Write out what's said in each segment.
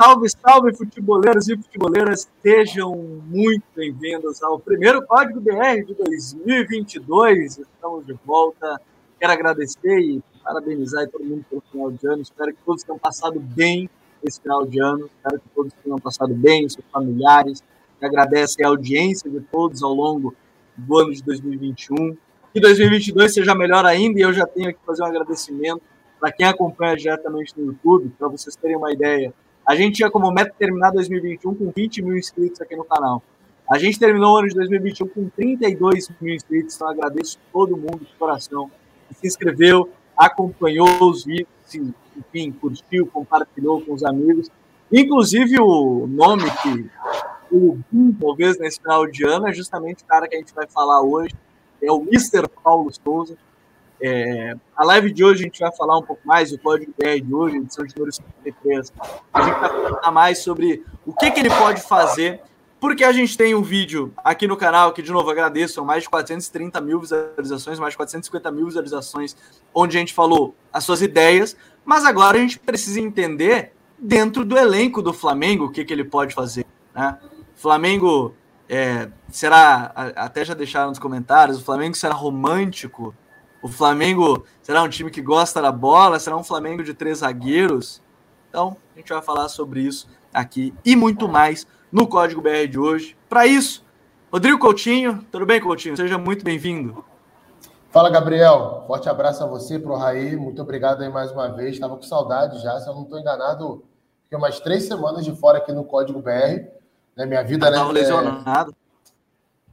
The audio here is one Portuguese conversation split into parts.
salve, salve, futeboleiros e futeboleiras. Sejam muito bem-vindos ao primeiro Código BR de 2022. Estamos de volta. Quero agradecer e parabenizar todo mundo pelo final de ano. Espero que todos tenham passado bem esse final de ano. Espero que todos tenham passado bem, seus familiares. Agradece a audiência de todos ao longo do ano de 2021. Que 2022 seja melhor ainda e eu já tenho que fazer um agradecimento para quem acompanha diretamente no YouTube, para vocês terem uma ideia. A gente tinha como meta terminar 2021 com 20 mil inscritos aqui no canal. A gente terminou o ano de 2021 com 32 mil inscritos, então agradeço todo mundo de coração que se inscreveu, acompanhou os vídeos, enfim, curtiu, compartilhou com os amigos. Inclusive, o nome que o boom, talvez, nesse final de ano é justamente o cara que a gente vai falar hoje, é o Mr. Paulo Souza. É, a live de hoje a gente vai falar um pouco mais, o código BR de hoje, edição de número 53. A gente vai falar mais sobre o que, que ele pode fazer, porque a gente tem um vídeo aqui no canal, que de novo agradeço, são mais de 430 mil visualizações, mais de 450 mil visualizações, onde a gente falou as suas ideias, mas agora a gente precisa entender dentro do elenco do Flamengo o que, que ele pode fazer. Né? Flamengo é, será, até já deixaram nos comentários, o Flamengo será romântico o Flamengo será um time que gosta da bola? Será um Flamengo de três zagueiros? Então, a gente vai falar sobre isso aqui e muito mais no Código BR de hoje. Para isso, Rodrigo Coutinho, tudo bem, Coutinho? Seja muito bem-vindo. Fala, Gabriel. Forte abraço a você, pro Raí. Muito obrigado aí mais uma vez. Estava com saudade já, se eu não estou enganado, fiquei umas três semanas de fora aqui no Código BR. Né? Minha vida, né? Estava lesionado.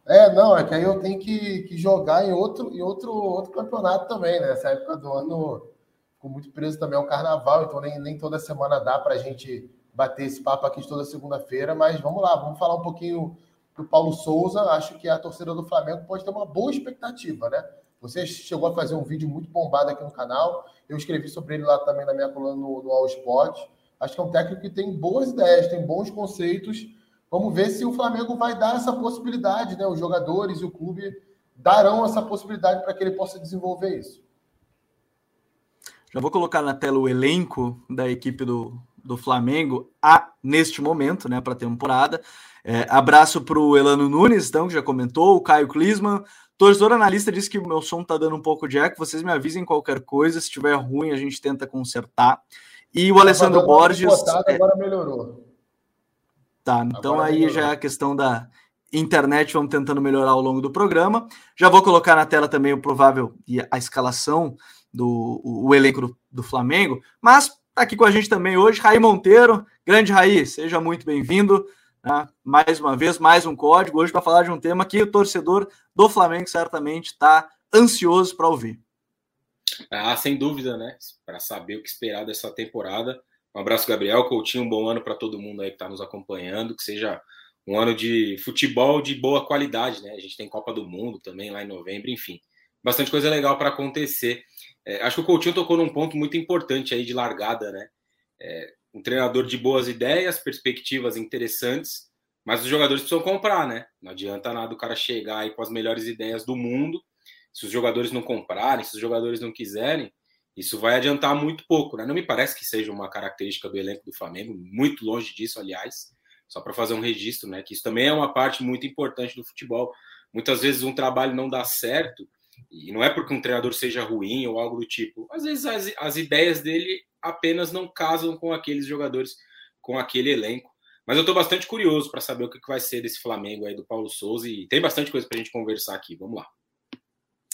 É, não, é que aí eu tenho que, que jogar em outro, em outro, outro campeonato também, né? Essa época do ano ficou muito preso também ao carnaval, então nem, nem toda semana dá para a gente bater esse papo aqui toda segunda-feira, mas vamos lá, vamos falar um pouquinho do Paulo Souza. Acho que a torcida do Flamengo pode ter uma boa expectativa, né? Você chegou a fazer um vídeo muito bombado aqui no canal, eu escrevi sobre ele lá também na minha coluna no, no All Sport. Acho que é um técnico que tem boas ideias, tem bons conceitos Vamos ver se o Flamengo vai dar essa possibilidade, né? Os jogadores e o clube darão essa possibilidade para que ele possa desenvolver isso. Já vou colocar na tela o elenco da equipe do, do Flamengo a, neste momento, né, para a temporada. É, abraço para o Elano Nunes, então, que já comentou, o Caio Klisman. Torcedor analista disse que o meu som está dando um pouco de eco. Vocês me avisem qualquer coisa. Se estiver ruim, a gente tenta consertar. E o Alessandro Borges. É, agora melhorou. Tá, então Agora aí já é a questão da internet, vamos tentando melhorar ao longo do programa. Já vou colocar na tela também o provável e a escalação do o, o elenco do, do, Flamengo, mas tá aqui com a gente também hoje, Raí Monteiro, grande Raí, seja muito bem-vindo. Né? Mais uma vez, mais um código hoje para falar de um tema que o torcedor do Flamengo certamente está ansioso para ouvir. Ah, sem dúvida, né? Para saber o que esperar dessa temporada. Um abraço, Gabriel. Coutinho, um bom ano para todo mundo aí que está nos acompanhando. Que seja um ano de futebol de boa qualidade, né? A gente tem Copa do Mundo também lá em novembro, enfim. Bastante coisa legal para acontecer. É, acho que o Coutinho tocou num ponto muito importante aí de largada, né? É, um treinador de boas ideias, perspectivas interessantes, mas os jogadores precisam comprar, né? Não adianta nada o cara chegar aí com as melhores ideias do mundo. Se os jogadores não comprarem, se os jogadores não quiserem, isso vai adiantar muito pouco, né? Não me parece que seja uma característica do elenco do Flamengo, muito longe disso, aliás, só para fazer um registro, né? Que isso também é uma parte muito importante do futebol. Muitas vezes um trabalho não dá certo, e não é porque um treinador seja ruim ou algo do tipo. Às vezes as, as ideias dele apenas não casam com aqueles jogadores, com aquele elenco. Mas eu estou bastante curioso para saber o que vai ser desse Flamengo aí do Paulo Souza e tem bastante coisa para a gente conversar aqui. Vamos lá.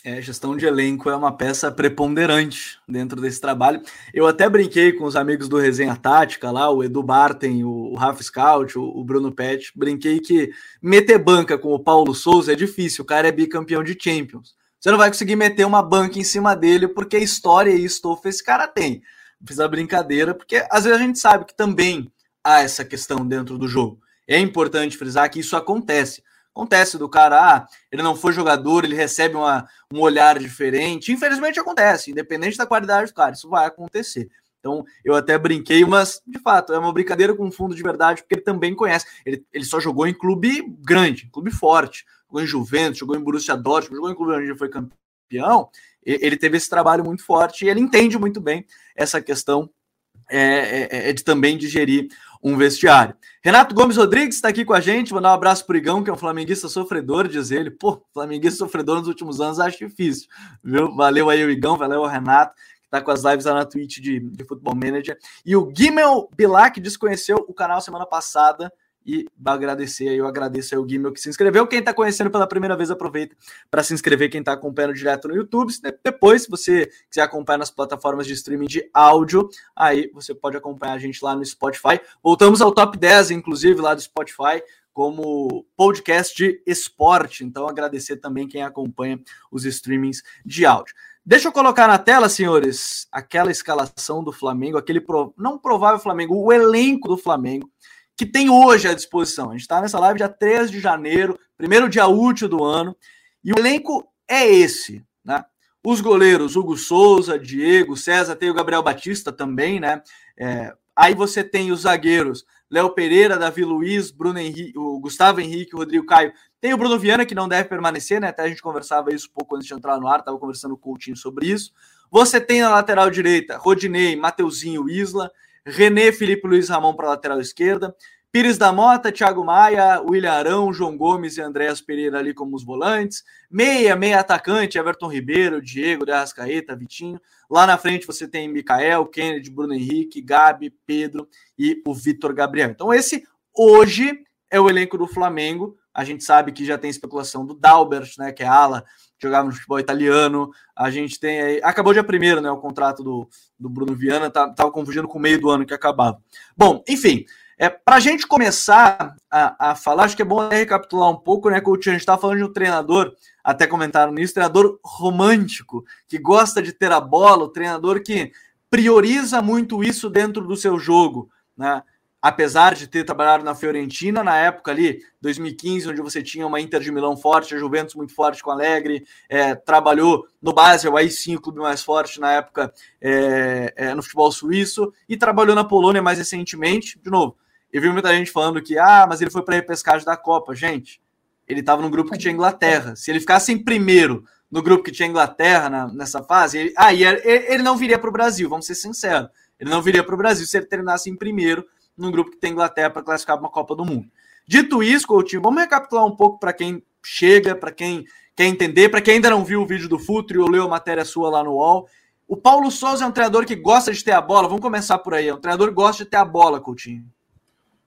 É, gestão de elenco é uma peça preponderante dentro desse trabalho. Eu até brinquei com os amigos do Resenha Tática lá, o Edu Barten, o Rafa Scout, o, o Bruno Pet. Brinquei que meter banca com o Paulo Souza é difícil, o cara é bicampeão de Champions. Você não vai conseguir meter uma banca em cima dele porque história e estofa esse cara tem. Fiz a brincadeira porque às vezes a gente sabe que também há essa questão dentro do jogo. É importante frisar que isso acontece. Acontece do cara, ah, ele não foi jogador, ele recebe uma, um olhar diferente. Infelizmente acontece, independente da qualidade do cara, isso vai acontecer. Então, eu até brinquei, mas de fato é uma brincadeira com fundo de verdade, porque ele também conhece. Ele, ele só jogou em clube grande, clube forte. Jogou em Juventus, jogou em Borussia Dortmund, jogou em clube onde ele foi campeão. Ele teve esse trabalho muito forte e ele entende muito bem essa questão é, é, é de também digerir um vestiário. Renato Gomes Rodrigues está aqui com a gente, mandar um abraço pro Igão, que é um flamenguista sofredor, diz ele. Pô, flamenguista sofredor nos últimos anos, acho difícil, viu? Valeu aí o Igão, valeu Renato, que tá com as lives lá na Twitch de, de Futebol Manager. E o Gimel Bilac desconheceu o canal semana passada, e agradecer, eu agradeço aí o Guimel que se inscreveu. Quem está conhecendo pela primeira vez, aproveita para se inscrever. Quem está acompanhando direto no YouTube. Depois, se você quiser acompanhar nas plataformas de streaming de áudio, aí você pode acompanhar a gente lá no Spotify. Voltamos ao top 10, inclusive, lá do Spotify, como podcast de esporte. Então, agradecer também quem acompanha os streamings de áudio. Deixa eu colocar na tela, senhores, aquela escalação do Flamengo, aquele não provável Flamengo, o elenco do Flamengo que tem hoje à disposição. A gente está nessa live dia 3 de janeiro, primeiro dia útil do ano, e o elenco é esse, né? Os goleiros, Hugo Souza, Diego, César, tem o Gabriel Batista também, né? É, aí você tem os zagueiros, Léo Pereira, Davi Luiz, Bruno Henrique, o Gustavo Henrique, o Rodrigo Caio. Tem o Bruno Viana, que não deve permanecer, né? Até a gente conversava isso um pouco antes de entrar no ar, estava conversando com o Coutinho sobre isso. Você tem na lateral direita Rodinei, Mateuzinho, Isla. René Felipe Luiz Ramon para lateral esquerda, Pires da Mota, Thiago Maia, William Arão, João Gomes e Andréas Pereira ali como os volantes. Meia, meia atacante, Everton Ribeiro, Diego de Arrascaeta, Vitinho. Lá na frente você tem Mikael, Kennedy, Bruno Henrique, Gabi, Pedro e o Vitor Gabriel. Então esse hoje é o elenco do Flamengo. A gente sabe que já tem especulação do Dalbert, né, que é ala jogava no futebol italiano. A gente tem aí. Acabou dia primeiro, né? O contrato do, do Bruno Viana, tá, tava confundindo com o meio do ano que acabava. Bom, enfim. É, para a gente começar a, a, falar, acho que é bom recapitular um pouco, né, Coutinho? A gente está falando de um treinador, até comentaram nisso, treinador romântico, que gosta de ter a bola, o treinador que prioriza muito isso dentro do seu jogo, né? Apesar de ter trabalhado na Fiorentina na época ali, 2015, onde você tinha uma Inter de Milão forte, a Juventus muito forte com Alegre, é, trabalhou no Basel, aí sim o clube mais forte na época é, é, no futebol suíço, e trabalhou na Polônia mais recentemente, de novo. Eu vi muita gente falando que, ah, mas ele foi para a repescagem da Copa. Gente, ele estava no grupo que tinha Inglaterra. Se ele ficasse em primeiro no grupo que tinha Inglaterra na, nessa fase, ele, ah, ele, ele não viria para o Brasil, vamos ser sinceros. Ele não viria para o Brasil se ele terminasse em primeiro num grupo que tem Inglaterra para classificar para uma Copa do Mundo. Dito isso, Coutinho, vamos recapitular um pouco para quem chega, para quem quer entender, para quem ainda não viu o vídeo do Futre ou leu a matéria sua lá no UOL. O Paulo Souza é um treinador que gosta de ter a bola. Vamos começar por aí. É um treinador que gosta de ter a bola, Coutinho.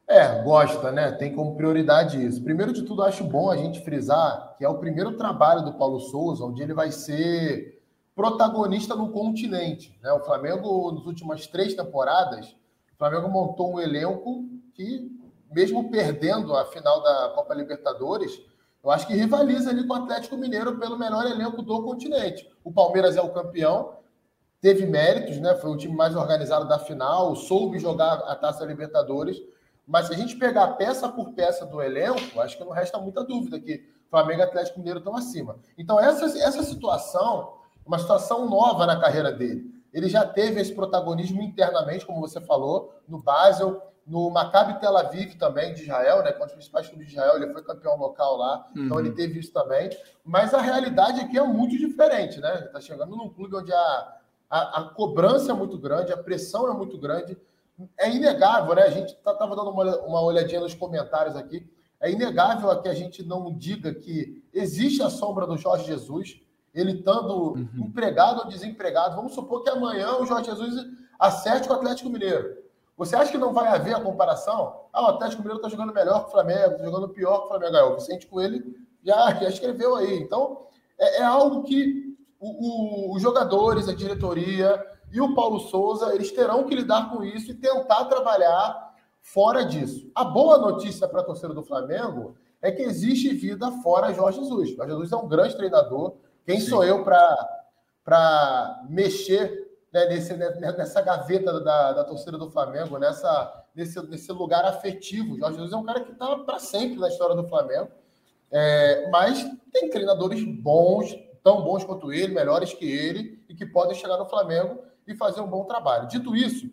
É, gosta, né? Tem como prioridade isso. Primeiro de tudo, acho bom a gente frisar que é o primeiro trabalho do Paulo Souza, onde ele vai ser protagonista no continente. Né? O Flamengo, nas últimas três temporadas, o Flamengo montou um elenco que, mesmo perdendo a final da Copa Libertadores, eu acho que rivaliza ali com o Atlético Mineiro pelo melhor elenco do continente. O Palmeiras é o campeão, teve méritos, né? Foi o time mais organizado da final, soube jogar a Taça Libertadores. Mas se a gente pegar peça por peça do elenco, acho que não resta muita dúvida que Flamengo e Atlético Mineiro estão acima. Então, essa, essa situação, uma situação nova na carreira dele. Ele já teve esse protagonismo internamente, como você falou, no Basel, no Maccabi Tel Aviv também, de Israel, né? Com os principais clubes de Israel, ele foi campeão local lá, uhum. então ele teve isso também. Mas a realidade aqui é muito diferente, né? Ele está chegando num clube onde a, a, a, cobrança é muito grande, a pressão é muito grande. É inegável, né? A gente estava tá, dando uma, uma olhadinha nos comentários aqui. É inegável que a gente não diga que existe a sombra do Jorge Jesus ele estando uhum. empregado ou desempregado. Vamos supor que amanhã o Jorge Jesus acerte com o Atlético Mineiro. Você acha que não vai haver a comparação? Ah, o Atlético Mineiro está jogando melhor que o Flamengo, está jogando pior que o Flamengo. Ah, o Vicente Coelho já, já escreveu aí. Então, é, é algo que o, o, os jogadores, a diretoria e o Paulo Souza, eles terão que lidar com isso e tentar trabalhar fora disso. A boa notícia para a torcida do Flamengo é que existe vida fora Jorge Jesus. Jorge Jesus é um grande treinador, quem Sim. sou eu para mexer né, nesse, né, nessa gaveta da, da torcida do Flamengo, nessa, nesse, nesse lugar afetivo? Jorge Jesus é um cara que está para sempre na história do Flamengo. É, mas tem treinadores bons, tão bons quanto ele, melhores que ele, e que podem chegar no Flamengo e fazer um bom trabalho. Dito isso,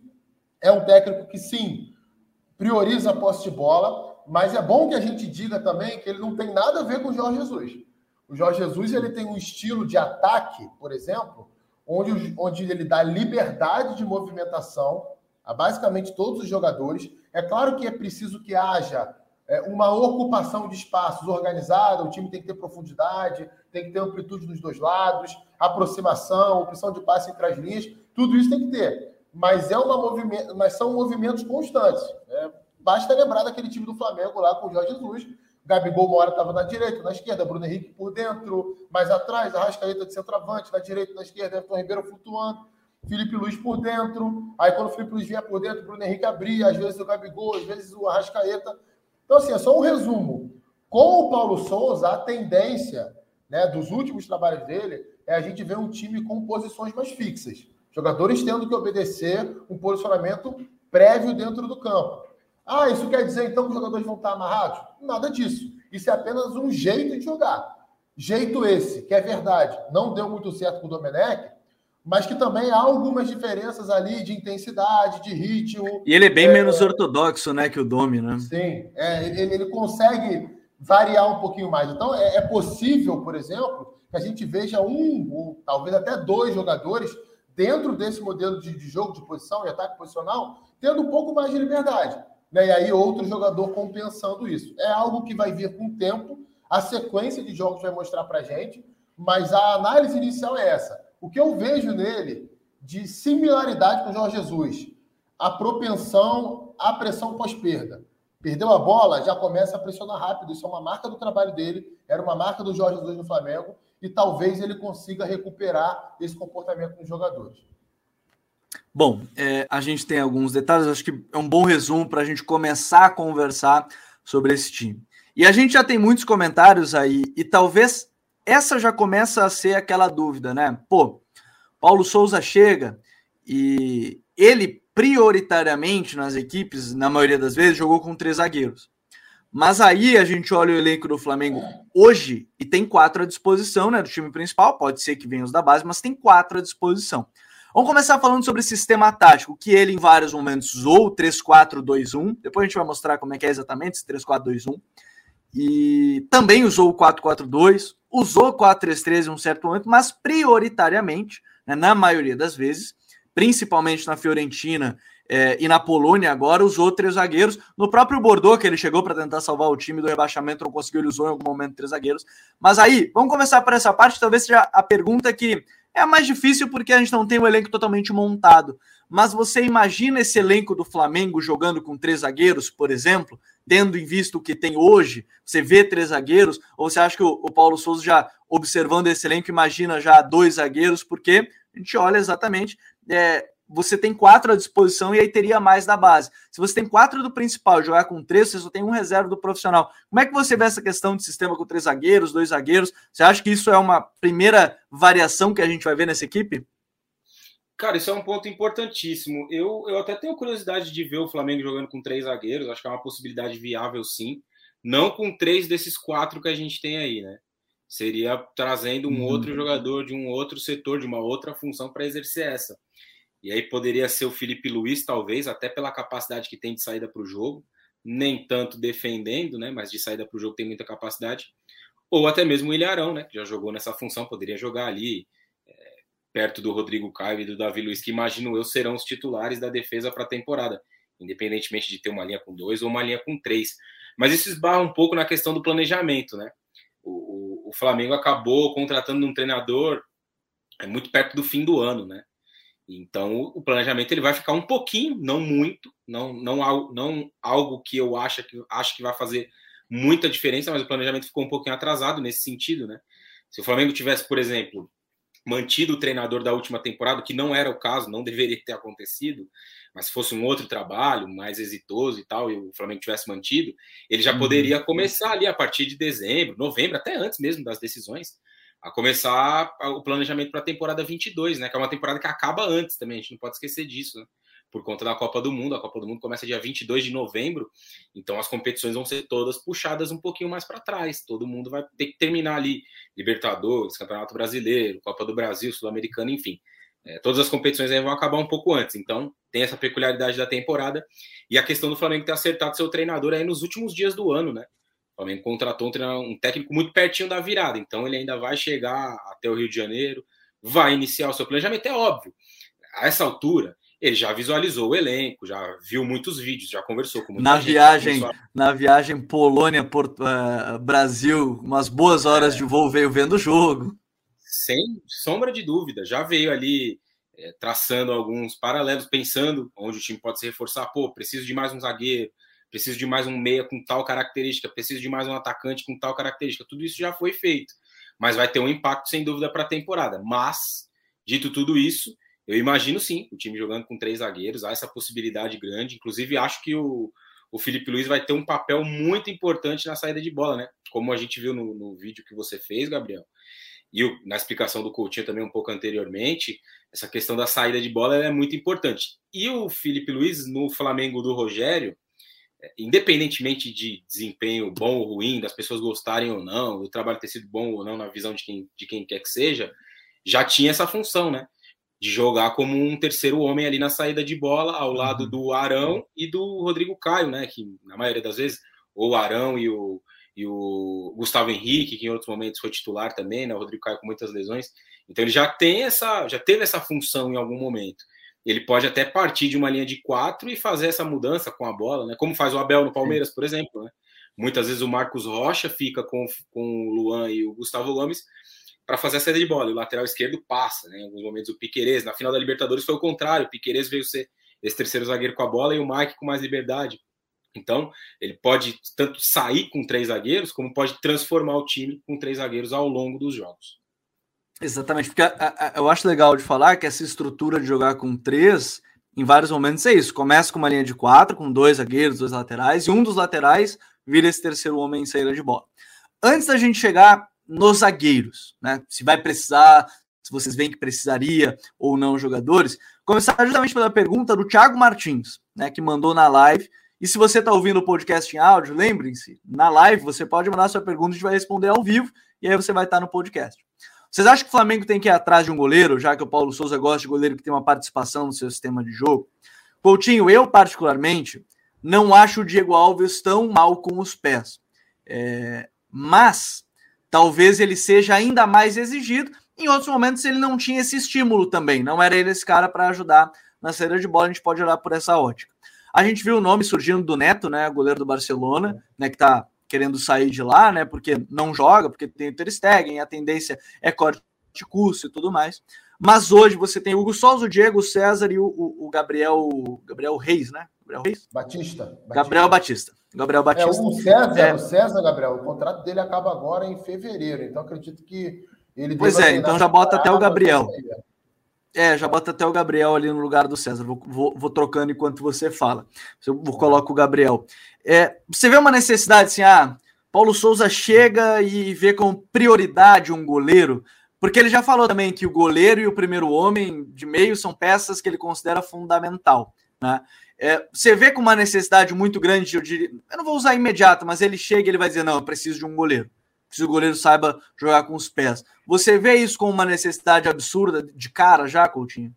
é um técnico que sim prioriza a posse de bola, mas é bom que a gente diga também que ele não tem nada a ver com o Jorge Jesus. O Jorge Jesus ele tem um estilo de ataque, por exemplo, onde, onde ele dá liberdade de movimentação a basicamente todos os jogadores. É claro que é preciso que haja é, uma ocupação de espaços organizada, o time tem que ter profundidade, tem que ter amplitude nos dois lados, aproximação, opção de passe entre as linhas, tudo isso tem que ter. Mas, é uma movimento, mas são movimentos constantes. Né? Basta lembrar daquele time do Flamengo lá com o Jorge Jesus. Gabigol uma hora estava na direita, na esquerda, Bruno Henrique por dentro, mais atrás, Arrascaeta de centroavante, na direita, na esquerda, Everton Ribeiro flutuando. Felipe Luiz por dentro. Aí quando o Felipe Luiz vinha por dentro, Bruno Henrique abria, às vezes o Gabigol, às vezes o Arrascaeta. Então, assim, é só um resumo. Com o Paulo Souza, a tendência né, dos últimos trabalhos dele é a gente ver um time com posições mais fixas. Jogadores tendo que obedecer um posicionamento prévio dentro do campo. Ah, isso quer dizer então que os jogadores vão estar amarrados? Nada disso. Isso é apenas um jeito de jogar. Jeito esse, que é verdade, não deu muito certo com o Domenech, mas que também há algumas diferenças ali de intensidade, de ritmo. E ele é bem é... menos ortodoxo, né, que o Domi, né? Sim, é, ele, ele, consegue variar um pouquinho mais. Então, é, é, possível, por exemplo, que a gente veja um, ou talvez até dois jogadores dentro desse modelo de, de jogo, de posição e ataque posicional, tendo um pouco mais de liberdade. Né? E aí outro jogador compensando isso. É algo que vai vir com o tempo, a sequência de jogos vai mostrar para gente, mas a análise inicial é essa o que eu vejo nele de similaridade com o Jorge Jesus, a propensão à pressão pós-perda. Perdeu a bola, já começa a pressionar rápido. Isso é uma marca do trabalho dele, era uma marca do Jorge Jesus no Flamengo, e talvez ele consiga recuperar esse comportamento nos jogadores. Bom, é, a gente tem alguns detalhes, acho que é um bom resumo para a gente começar a conversar sobre esse time. E a gente já tem muitos comentários aí, e talvez essa já começa a ser aquela dúvida, né? Pô, Paulo Souza chega e ele prioritariamente nas equipes, na maioria das vezes, jogou com três zagueiros. Mas aí a gente olha o elenco do Flamengo hoje e tem quatro à disposição, né? Do time principal, pode ser que venham os da base, mas tem quatro à disposição. Vamos começar falando sobre sistema tático, que ele em vários momentos usou 3-4-2-1. Depois a gente vai mostrar como é que é exatamente esse 3-4-2-1. E também usou o 4-4-2, usou 4-3-3 em um certo momento, mas prioritariamente, né, na maioria das vezes, principalmente na Fiorentina é, e na Polônia agora, usou três zagueiros. No próprio Bordeaux, que ele chegou para tentar salvar o time do rebaixamento, não conseguiu, ele usou em algum momento três zagueiros. Mas aí, vamos começar por essa parte, talvez seja a pergunta que é mais difícil porque a gente não tem o elenco totalmente montado. Mas você imagina esse elenco do Flamengo jogando com três zagueiros, por exemplo? tendo em vista o que tem hoje, você vê três zagueiros, ou você acha que o, o Paulo Souza já observando esse elenco, imagina já dois zagueiros, porque a gente olha exatamente, é, você tem quatro à disposição e aí teria mais da base. Se você tem quatro do principal e jogar com três, você só tem um reserva do profissional. Como é que você vê essa questão de sistema com três zagueiros, dois zagueiros? Você acha que isso é uma primeira variação que a gente vai ver nessa equipe? Cara, isso é um ponto importantíssimo. Eu, eu até tenho curiosidade de ver o Flamengo jogando com três zagueiros. Acho que é uma possibilidade viável, sim. Não com três desses quatro que a gente tem aí, né? Seria trazendo um uhum. outro jogador de um outro setor, de uma outra função para exercer essa. E aí poderia ser o Felipe Luiz, talvez, até pela capacidade que tem de saída para o jogo. Nem tanto defendendo, né? Mas de saída para o jogo tem muita capacidade. Ou até mesmo o Ilharão, né? Que já jogou nessa função, poderia jogar ali perto do Rodrigo Caio e do Davi Luiz, que imagino eu serão os titulares da defesa para a temporada, independentemente de ter uma linha com dois ou uma linha com três. Mas isso esbarra um pouco na questão do planejamento, né? O, o, o Flamengo acabou contratando um treinador é muito perto do fim do ano, né? Então o planejamento ele vai ficar um pouquinho, não muito, não não, não algo que eu acho que acho que vai fazer muita diferença, mas o planejamento ficou um pouquinho atrasado nesse sentido, né? Se o Flamengo tivesse, por exemplo, mantido o treinador da última temporada, que não era o caso, não deveria ter acontecido, mas se fosse um outro trabalho mais exitoso e tal, e o Flamengo tivesse mantido, ele já uhum. poderia começar ali a partir de dezembro, novembro, até antes mesmo das decisões, a começar o planejamento para a temporada 22, né? Que é uma temporada que acaba antes também, a gente não pode esquecer disso, né? por conta da Copa do Mundo. A Copa do Mundo começa dia 22 de novembro, então as competições vão ser todas puxadas um pouquinho mais para trás. Todo mundo vai ter que terminar ali Libertadores, Campeonato Brasileiro, Copa do Brasil, Sul-Americano, enfim. É, todas as competições vão acabar um pouco antes, então tem essa peculiaridade da temporada e a questão do Flamengo ter acertado seu treinador aí nos últimos dias do ano, né? O Flamengo contratou um, um técnico muito pertinho da virada, então ele ainda vai chegar até o Rio de Janeiro, vai iniciar o seu planejamento, é óbvio. A essa altura, ele já visualizou o elenco, já viu muitos vídeos, já conversou com muita na gente, Viagem, a... Na viagem Polônia, Porto, uh, Brasil, umas boas horas é. de voo veio vendo o jogo. Sem sombra de dúvida, já veio ali é, traçando alguns paralelos, pensando onde o time pode se reforçar. Pô, preciso de mais um zagueiro, preciso de mais um meia com tal característica, preciso de mais um atacante com tal característica. Tudo isso já foi feito, mas vai ter um impacto sem dúvida para a temporada. Mas, dito tudo isso, eu imagino sim o time jogando com três zagueiros, há essa possibilidade grande. Inclusive, acho que o, o Felipe Luiz vai ter um papel muito importante na saída de bola, né? Como a gente viu no, no vídeo que você fez, Gabriel, e na explicação do Coutinho também um pouco anteriormente, essa questão da saída de bola é muito importante. E o Felipe Luiz, no Flamengo do Rogério, independentemente de desempenho bom ou ruim, das pessoas gostarem ou não, do trabalho ter sido bom ou não na visão de quem, de quem quer que seja, já tinha essa função, né? de jogar como um terceiro homem ali na saída de bola, ao lado uhum. do Arão e do Rodrigo Caio, né? Que na maioria das vezes, ou o Arão e o, e o Gustavo Henrique, que em outros momentos foi titular também, né? O Rodrigo Caio com muitas lesões. Então ele já tem essa, já teve essa função em algum momento. Ele pode até partir de uma linha de quatro e fazer essa mudança com a bola, né? Como faz o Abel no Palmeiras, por exemplo, né? Muitas vezes o Marcos Rocha fica com, com o Luan e o Gustavo Gomes para fazer a saída de bola. E o lateral esquerdo passa, né? Em alguns momentos o Piquerez. Na final da Libertadores foi o contrário. O Piquerez veio ser esse terceiro zagueiro com a bola e o Mike com mais liberdade. Então, ele pode tanto sair com três zagueiros, como pode transformar o time com três zagueiros ao longo dos jogos. Exatamente, porque a, a, eu acho legal de falar que essa estrutura de jogar com três, em vários momentos é isso. Começa com uma linha de quatro, com dois zagueiros, dois laterais, e um dos laterais vira esse terceiro homem em saída de bola. Antes da gente chegar nos zagueiros, né? Se vai precisar, se vocês veem que precisaria ou não jogadores. Começar justamente pela pergunta do Thiago Martins, né? Que mandou na live. E se você está ouvindo o podcast em áudio, lembrem-se, na live você pode mandar sua pergunta, a gente vai responder ao vivo e aí você vai estar no podcast. Vocês acham que o Flamengo tem que ir atrás de um goleiro, já que o Paulo Souza gosta de goleiro que tem uma participação no seu sistema de jogo? Coutinho, eu particularmente não acho o Diego Alves tão mal com os pés. É, mas talvez ele seja ainda mais exigido. Em outros momentos ele não tinha esse estímulo também, não era ele esse cara para ajudar na saída de bola, a gente pode olhar por essa ótica. A gente viu o nome surgindo do Neto, né, goleiro do Barcelona, né, que está querendo sair de lá, né, porque não joga, porque tem o Ter Stegen, a tendência é corte de curso e tudo mais. Mas hoje você tem o Hugo Souza, o Diego o César e o, o, o Gabriel, Gabriel Reis, né? Gabriel Reis? Batista. Batista. Gabriel Batista. Gabriel Batista. É, o César, é. o César, Gabriel, o contrato dele acaba agora em fevereiro, então acredito que ele. Pois é, então já bota até o Gabriel. É, já bota até o Gabriel ali no lugar do César. Vou, vou, vou trocando enquanto você fala. Eu vou, coloco o Gabriel. É, você vê uma necessidade assim, ah, Paulo Souza chega e vê com prioridade um goleiro, porque ele já falou também que o goleiro e o primeiro homem de meio são peças que ele considera fundamental. Né? É, você vê com uma necessidade muito grande, eu, diria, eu não vou usar imediato, mas ele chega e ele vai dizer: não, eu preciso de um goleiro. Que o goleiro saiba jogar com os pés. Você vê isso como uma necessidade absurda de cara já, Coutinho?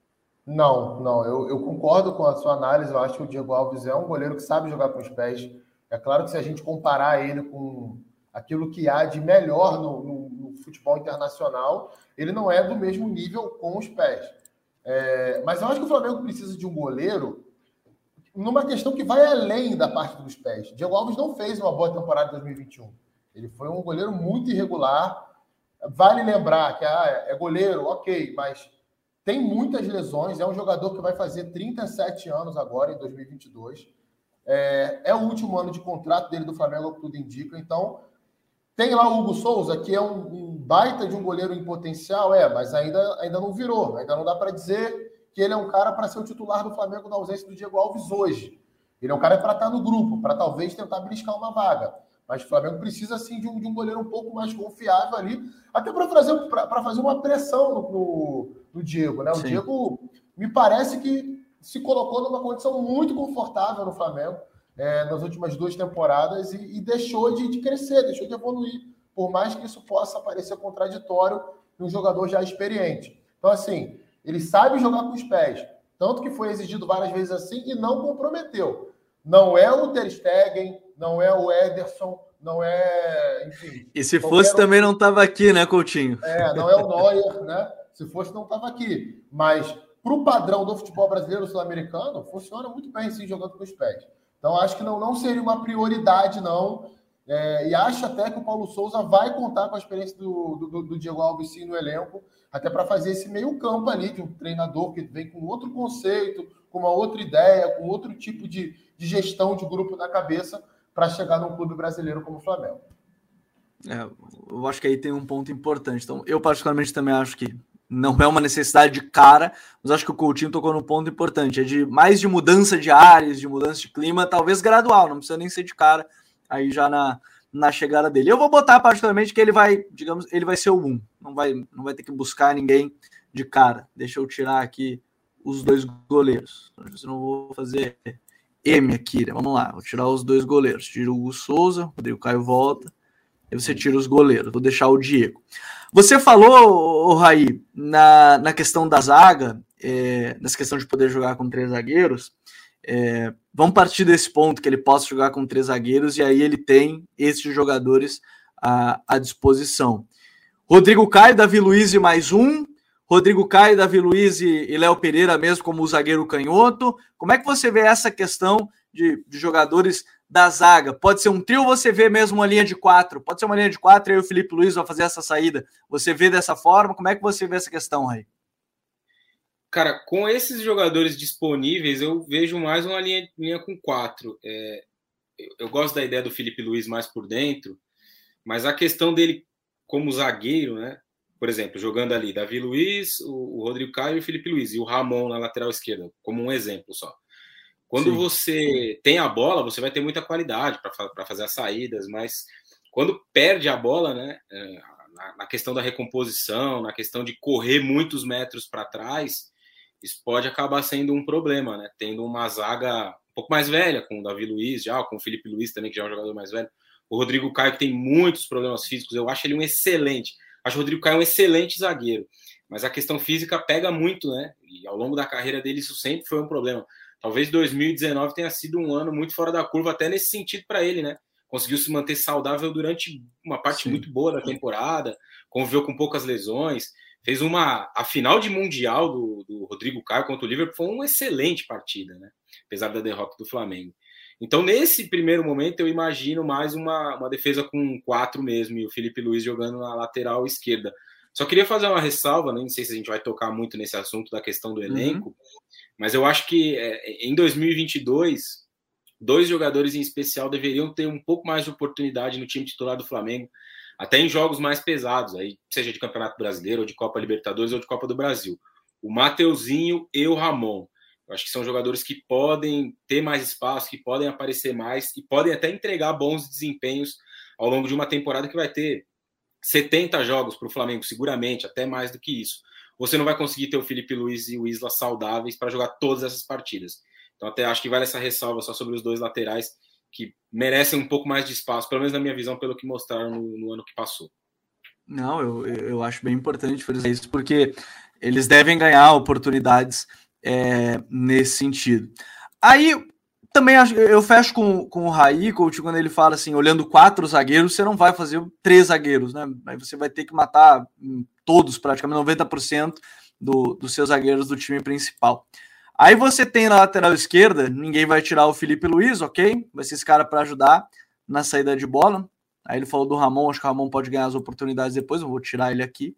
Não, não. Eu, eu concordo com a sua análise. Eu acho que o Diego Alves é um goleiro que sabe jogar com os pés. É claro que se a gente comparar ele com aquilo que há de melhor no, no, no futebol internacional, ele não é do mesmo nível com os pés. É, mas eu acho que o Flamengo precisa de um goleiro numa questão que vai além da parte dos pés. Diego Alves não fez uma boa temporada de 2021. Ele foi um goleiro muito irregular. Vale lembrar que ah, é goleiro, ok, mas tem muitas lesões. É um jogador que vai fazer 37 anos agora, em 2022. É, é o último ano de contrato dele do Flamengo, tudo indica. Então, tem lá o Hugo Souza, que é um, um baita de um goleiro em potencial, é, mas ainda, ainda não virou. Ainda não dá para dizer que ele é um cara para ser o titular do Flamengo na ausência do Diego Alves hoje. Ele é um cara para estar no grupo, para talvez tentar beliscar uma vaga. Mas o Flamengo precisa sim de um, de um goleiro um pouco mais confiável ali, até para fazer, fazer uma pressão no, no, no Diego. Né? O sim. Diego me parece que se colocou numa condição muito confortável no Flamengo é, nas últimas duas temporadas e, e deixou de, de, crescer, deixou de evoluir, por mais que isso possa parecer contraditório num jogador já experiente. Então, assim, ele sabe jogar com os pés. Tanto que foi exigido várias vezes assim e não comprometeu. Não é o Ter Stegen, não é o Ederson, não é. Enfim. E se fosse um... também não estava aqui, né, Coutinho? É, não é o Neuer, né? Se fosse, não estava aqui. Mas para o padrão do futebol brasileiro sul-americano, funciona muito bem sim jogando com os pés. Então, acho que não, não seria uma prioridade, não. É, e acho até que o Paulo Souza vai contar com a experiência do, do, do Diego Alves sim no elenco, até para fazer esse meio campo ali, de um treinador que vem com outro conceito, com uma outra ideia, com outro tipo de, de gestão de grupo na cabeça para chegar num clube brasileiro como o Flamengo. É, eu acho que aí tem um ponto importante. Então, eu particularmente também acho que não é uma necessidade de cara, mas acho que o Coutinho tocou no ponto importante, é de mais de mudança de áreas, de mudança de clima, talvez gradual, não precisa nem ser de cara, aí já na, na chegada dele. Eu vou botar particularmente que ele vai, digamos, ele vai ser o um, não vai, não vai ter que buscar ninguém de cara. Deixa eu tirar aqui os dois goleiros. Eu não vou fazer M aqui, né? Vamos lá, vou tirar os dois goleiros. Tiro o Hugo Souza, o Rodrigo Caio volta, aí você tira os goleiros. Vou deixar o Diego. Você falou, Raí, na, na questão da zaga, é, nessa questão de poder jogar com três zagueiros. É, vamos partir desse ponto que ele possa jogar com três zagueiros e aí ele tem esses jogadores à, à disposição. Rodrigo Caio, Davi Luiz e mais um. Rodrigo Caio, Davi Luiz e, e Léo Pereira mesmo como o zagueiro canhoto. Como é que você vê essa questão de, de jogadores da zaga. Pode ser um trio, você vê mesmo uma linha de quatro. Pode ser uma linha de quatro e o Felipe Luiz vai fazer essa saída. Você vê dessa forma? Como é que você vê essa questão, Ray? Cara, com esses jogadores disponíveis, eu vejo mais uma linha, linha com quatro. É, eu, eu gosto da ideia do Felipe Luiz mais por dentro, mas a questão dele como zagueiro, né? Por exemplo, jogando ali Davi Luiz, o, o Rodrigo Caio e o Felipe Luiz, e o Ramon na lateral esquerda, como um exemplo só. Quando Sim. você tem a bola, você vai ter muita qualidade para fazer as saídas, mas quando perde a bola, né, é, na, na questão da recomposição, na questão de correr muitos metros para trás, isso pode acabar sendo um problema, né? Tendo uma zaga um pouco mais velha, com o Davi Luiz já, com o Felipe Luiz também, que já é um jogador mais velho. O Rodrigo Caio, que tem muitos problemas físicos, eu acho ele um excelente. Acho o Rodrigo Caio um excelente zagueiro. Mas a questão física pega muito, né? E ao longo da carreira dele isso sempre foi um problema. Talvez 2019 tenha sido um ano muito fora da curva, até nesse sentido para ele, né? Conseguiu se manter saudável durante uma parte Sim. muito boa da temporada, conviveu com poucas lesões, fez uma. A final de Mundial do, do Rodrigo Caio contra o Liverpool foi uma excelente partida, né? Apesar da derrota do Flamengo. Então, nesse primeiro momento, eu imagino mais uma, uma defesa com quatro mesmo, e o Felipe Luiz jogando na lateral esquerda. Só queria fazer uma ressalva, né? não sei se a gente vai tocar muito nesse assunto da questão do uhum. elenco, uhum. Mas eu acho que é, em 2022, dois jogadores em especial deveriam ter um pouco mais de oportunidade no time titular do Flamengo, até em jogos mais pesados, aí seja de Campeonato Brasileiro, ou de Copa Libertadores, ou de Copa do Brasil. O Mateuzinho e o Ramon. Eu acho que são jogadores que podem ter mais espaço, que podem aparecer mais e podem até entregar bons desempenhos ao longo de uma temporada que vai ter 70 jogos para o Flamengo, seguramente, até mais do que isso você não vai conseguir ter o Felipe Luiz e o Isla saudáveis para jogar todas essas partidas. Então, até acho que vale essa ressalva só sobre os dois laterais que merecem um pouco mais de espaço, pelo menos na minha visão, pelo que mostraram no, no ano que passou. Não, eu, eu acho bem importante fazer isso, porque eles devem ganhar oportunidades é, nesse sentido. Aí, também eu fecho com, com o Raí, quando ele fala assim, olhando quatro zagueiros, você não vai fazer três zagueiros, né? Aí você vai ter que matar todos, praticamente 90% do, dos seus zagueiros do time principal. Aí você tem na lateral esquerda, ninguém vai tirar o Felipe Luiz, ok? Vai ser esse cara para ajudar na saída de bola. Aí ele falou do Ramon, acho que o Ramon pode ganhar as oportunidades depois, eu vou tirar ele aqui.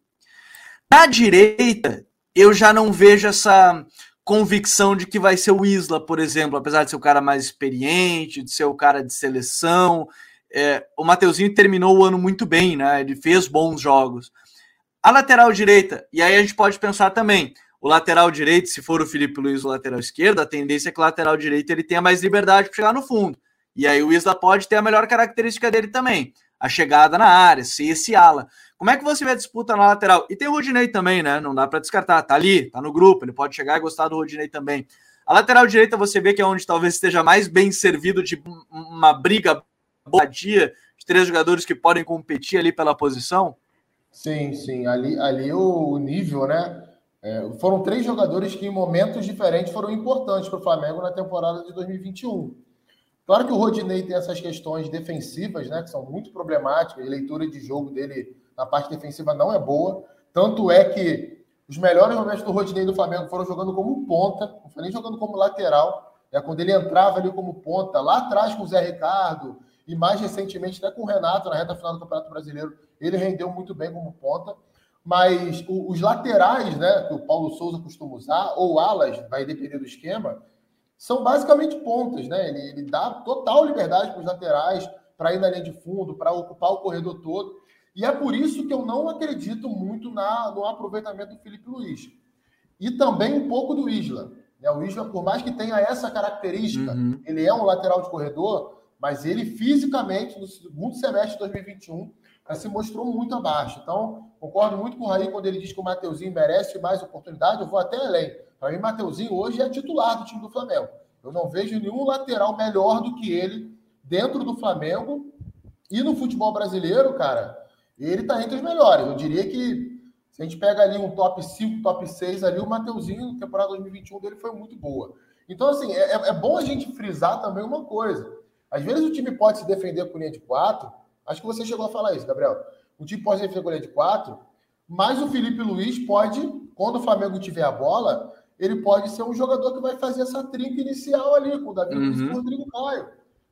Na direita, eu já não vejo essa convicção de que vai ser o Isla, por exemplo, apesar de ser o cara mais experiente, de ser o cara de seleção. É, o Mateuzinho terminou o ano muito bem, né? Ele fez bons jogos. A lateral direita, e aí a gente pode pensar também, o lateral direito, se for o Felipe Luiz o lateral esquerdo, a tendência é que o lateral direito ele tenha mais liberdade para chegar no fundo. E aí o Isla pode ter a melhor característica dele também, a chegada na área, ser esse ala. Como é que você vê a disputa na lateral? E tem o Rodinei também, né? Não dá para descartar. Tá ali, tá no grupo, ele pode chegar e gostar do Rodinei também. A lateral direita você vê que é onde talvez esteja mais bem servido de uma briga boa dia de três jogadores que podem competir ali pela posição. Sim, sim. Ali, ali o, nível, né? É, foram três jogadores que, em momentos diferentes, foram importantes para o Flamengo na temporada de 2021. Claro que o Rodinei tem essas questões defensivas, né? Que são muito problemáticas. A leitura de jogo dele na parte defensiva não é boa. Tanto é que Os melhores momentos do Rodinei do Flamengo foram jogando como ponta, não foi nem jogando como lateral. É quando ele entrava ali como ponta, lá atrás com o Zé Ricardo, e mais recentemente até com o Renato na reta final do Campeonato Brasileiro, ele rendeu muito bem como ponta. Mas os laterais, né, que o Paulo Souza costuma usar, ou alas, vai depender do esquema, são basicamente pontas, né? Ele, ele dá total liberdade para os laterais para ir na linha de fundo, para ocupar o corredor todo. E é por isso que eu não acredito muito na, no aproveitamento do Felipe Luiz. E também um pouco do Isla. Né? O Isla, por mais que tenha essa característica, uhum. ele é um lateral de corredor, mas ele fisicamente, no segundo semestre de 2021, se mostrou muito abaixo. Então, concordo muito com o Raí quando ele diz que o Mateuzinho merece mais oportunidade. Eu vou até além. Para mim, Mateuzinho hoje é titular do time do Flamengo. Eu não vejo nenhum lateral melhor do que ele dentro do Flamengo e no futebol brasileiro, cara. Ele está entre os melhores. Eu diria que se a gente pega ali um top 5, top 6 ali, o Mateuzinho, na temporada 2021 dele foi muito boa. Então, assim, é, é bom a gente frisar também uma coisa. Às vezes o time pode se defender com linha de 4. Acho que você chegou a falar isso, Gabriel. O time pode se defender com linha de 4, mas o Felipe Luiz pode, quando o Flamengo tiver a bola, ele pode ser um jogador que vai fazer essa trinca inicial ali com o Davi Luiz e o uhum. Rodrigo Caio.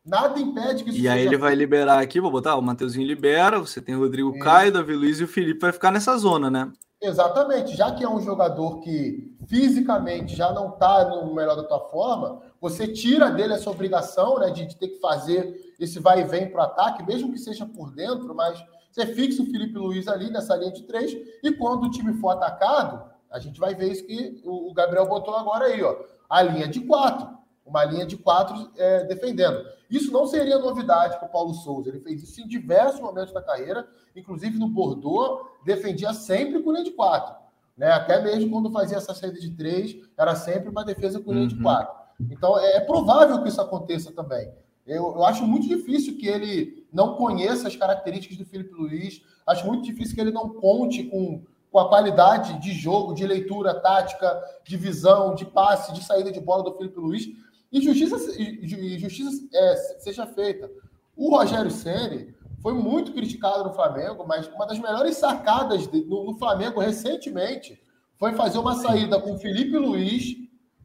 Nada impede que isso E aí ele vai liberar aqui, vou botar, o Mateuzinho libera, você tem o Rodrigo isso. Caio, Davi Luiz e o Felipe vai ficar nessa zona, né? Exatamente, já que é um jogador que fisicamente já não está no melhor da tua forma, você tira dele essa obrigação né, de, de ter que fazer esse vai e vem para o ataque, mesmo que seja por dentro, mas você fixa o Felipe Luiz ali nessa linha de três, e quando o time for atacado, a gente vai ver isso que o Gabriel botou agora aí, ó. A linha de quatro. Uma linha de quatro é, defendendo. Isso não seria novidade para o Paulo Souza. Ele fez isso em diversos momentos da carreira, inclusive no Bordeaux, defendia sempre com linha de quatro. Né? Até mesmo quando fazia essa saída de três, era sempre uma defesa com linha uhum. de quatro. Então é, é provável que isso aconteça também. Eu, eu, acho muito difícil que ele não conheça as características do Felipe Luiz. Acho muito difícil que ele não conte com com a qualidade de jogo, de leitura tática, de visão, de passe, de saída de bola do Felipe Luiz. E justiça, e justiça é, seja feita. O Rogério Ceni foi muito criticado no Flamengo, mas uma das melhores sacadas de, no, no, Flamengo recentemente foi fazer uma saída com Felipe Luiz,